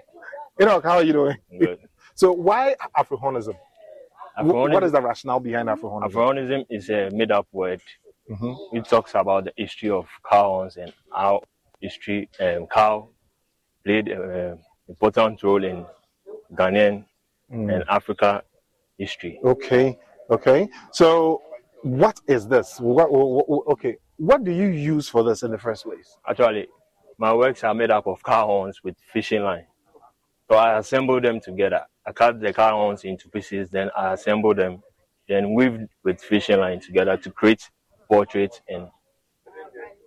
You know, how are you doing? Good. So why Afrohonism? Afrohonism- What is the rationale behind Afrohonism? Afronism is a made up word Mm-hmm. It talks about the history of cow horns and how history um, cow played an uh, important role in Ghanaian Mm. and Africa history. Okay, okay. So, what is this? What, what, what- okay, what do you use for this in the first place? Actually, my works are made up of cow horns with fishing line. So I assemble them together. I cut the cow horns into pieces, then I assemble them, then weave with fishing line together to create portraits and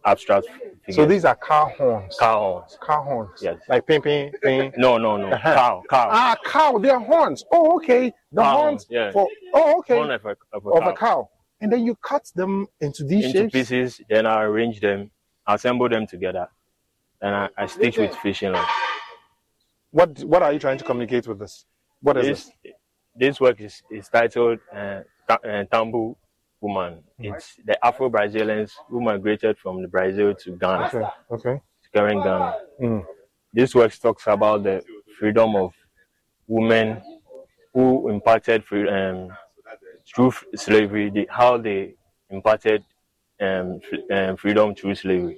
abstract figures. So these are cow horns. cow horns. Cow horns. Yes. Like ping, ping, ping. No, no, no. Uh-huh. Cow, cow. Ah, cow. They're horns. Oh, okay. The Cow horns horns, yeah. for. Oh, okay. Horn of a, of a of cow. a cow. And then you cut them into these into shapes. pieces, then I arrange them, assemble them together, and I, I stitch with fishing line. What What are you trying to communicate with this? What is this? this? This work is, is titled uh, uh, Tabom Woman. It's the Afro Brazilians who migrated from the Brazil to Ghana, Okay. Okay. to current Ghana. Mm. This work talks about the freedom of women who imparted free, um, through slavery, the, how they imparted um, f- um, freedom through slavery.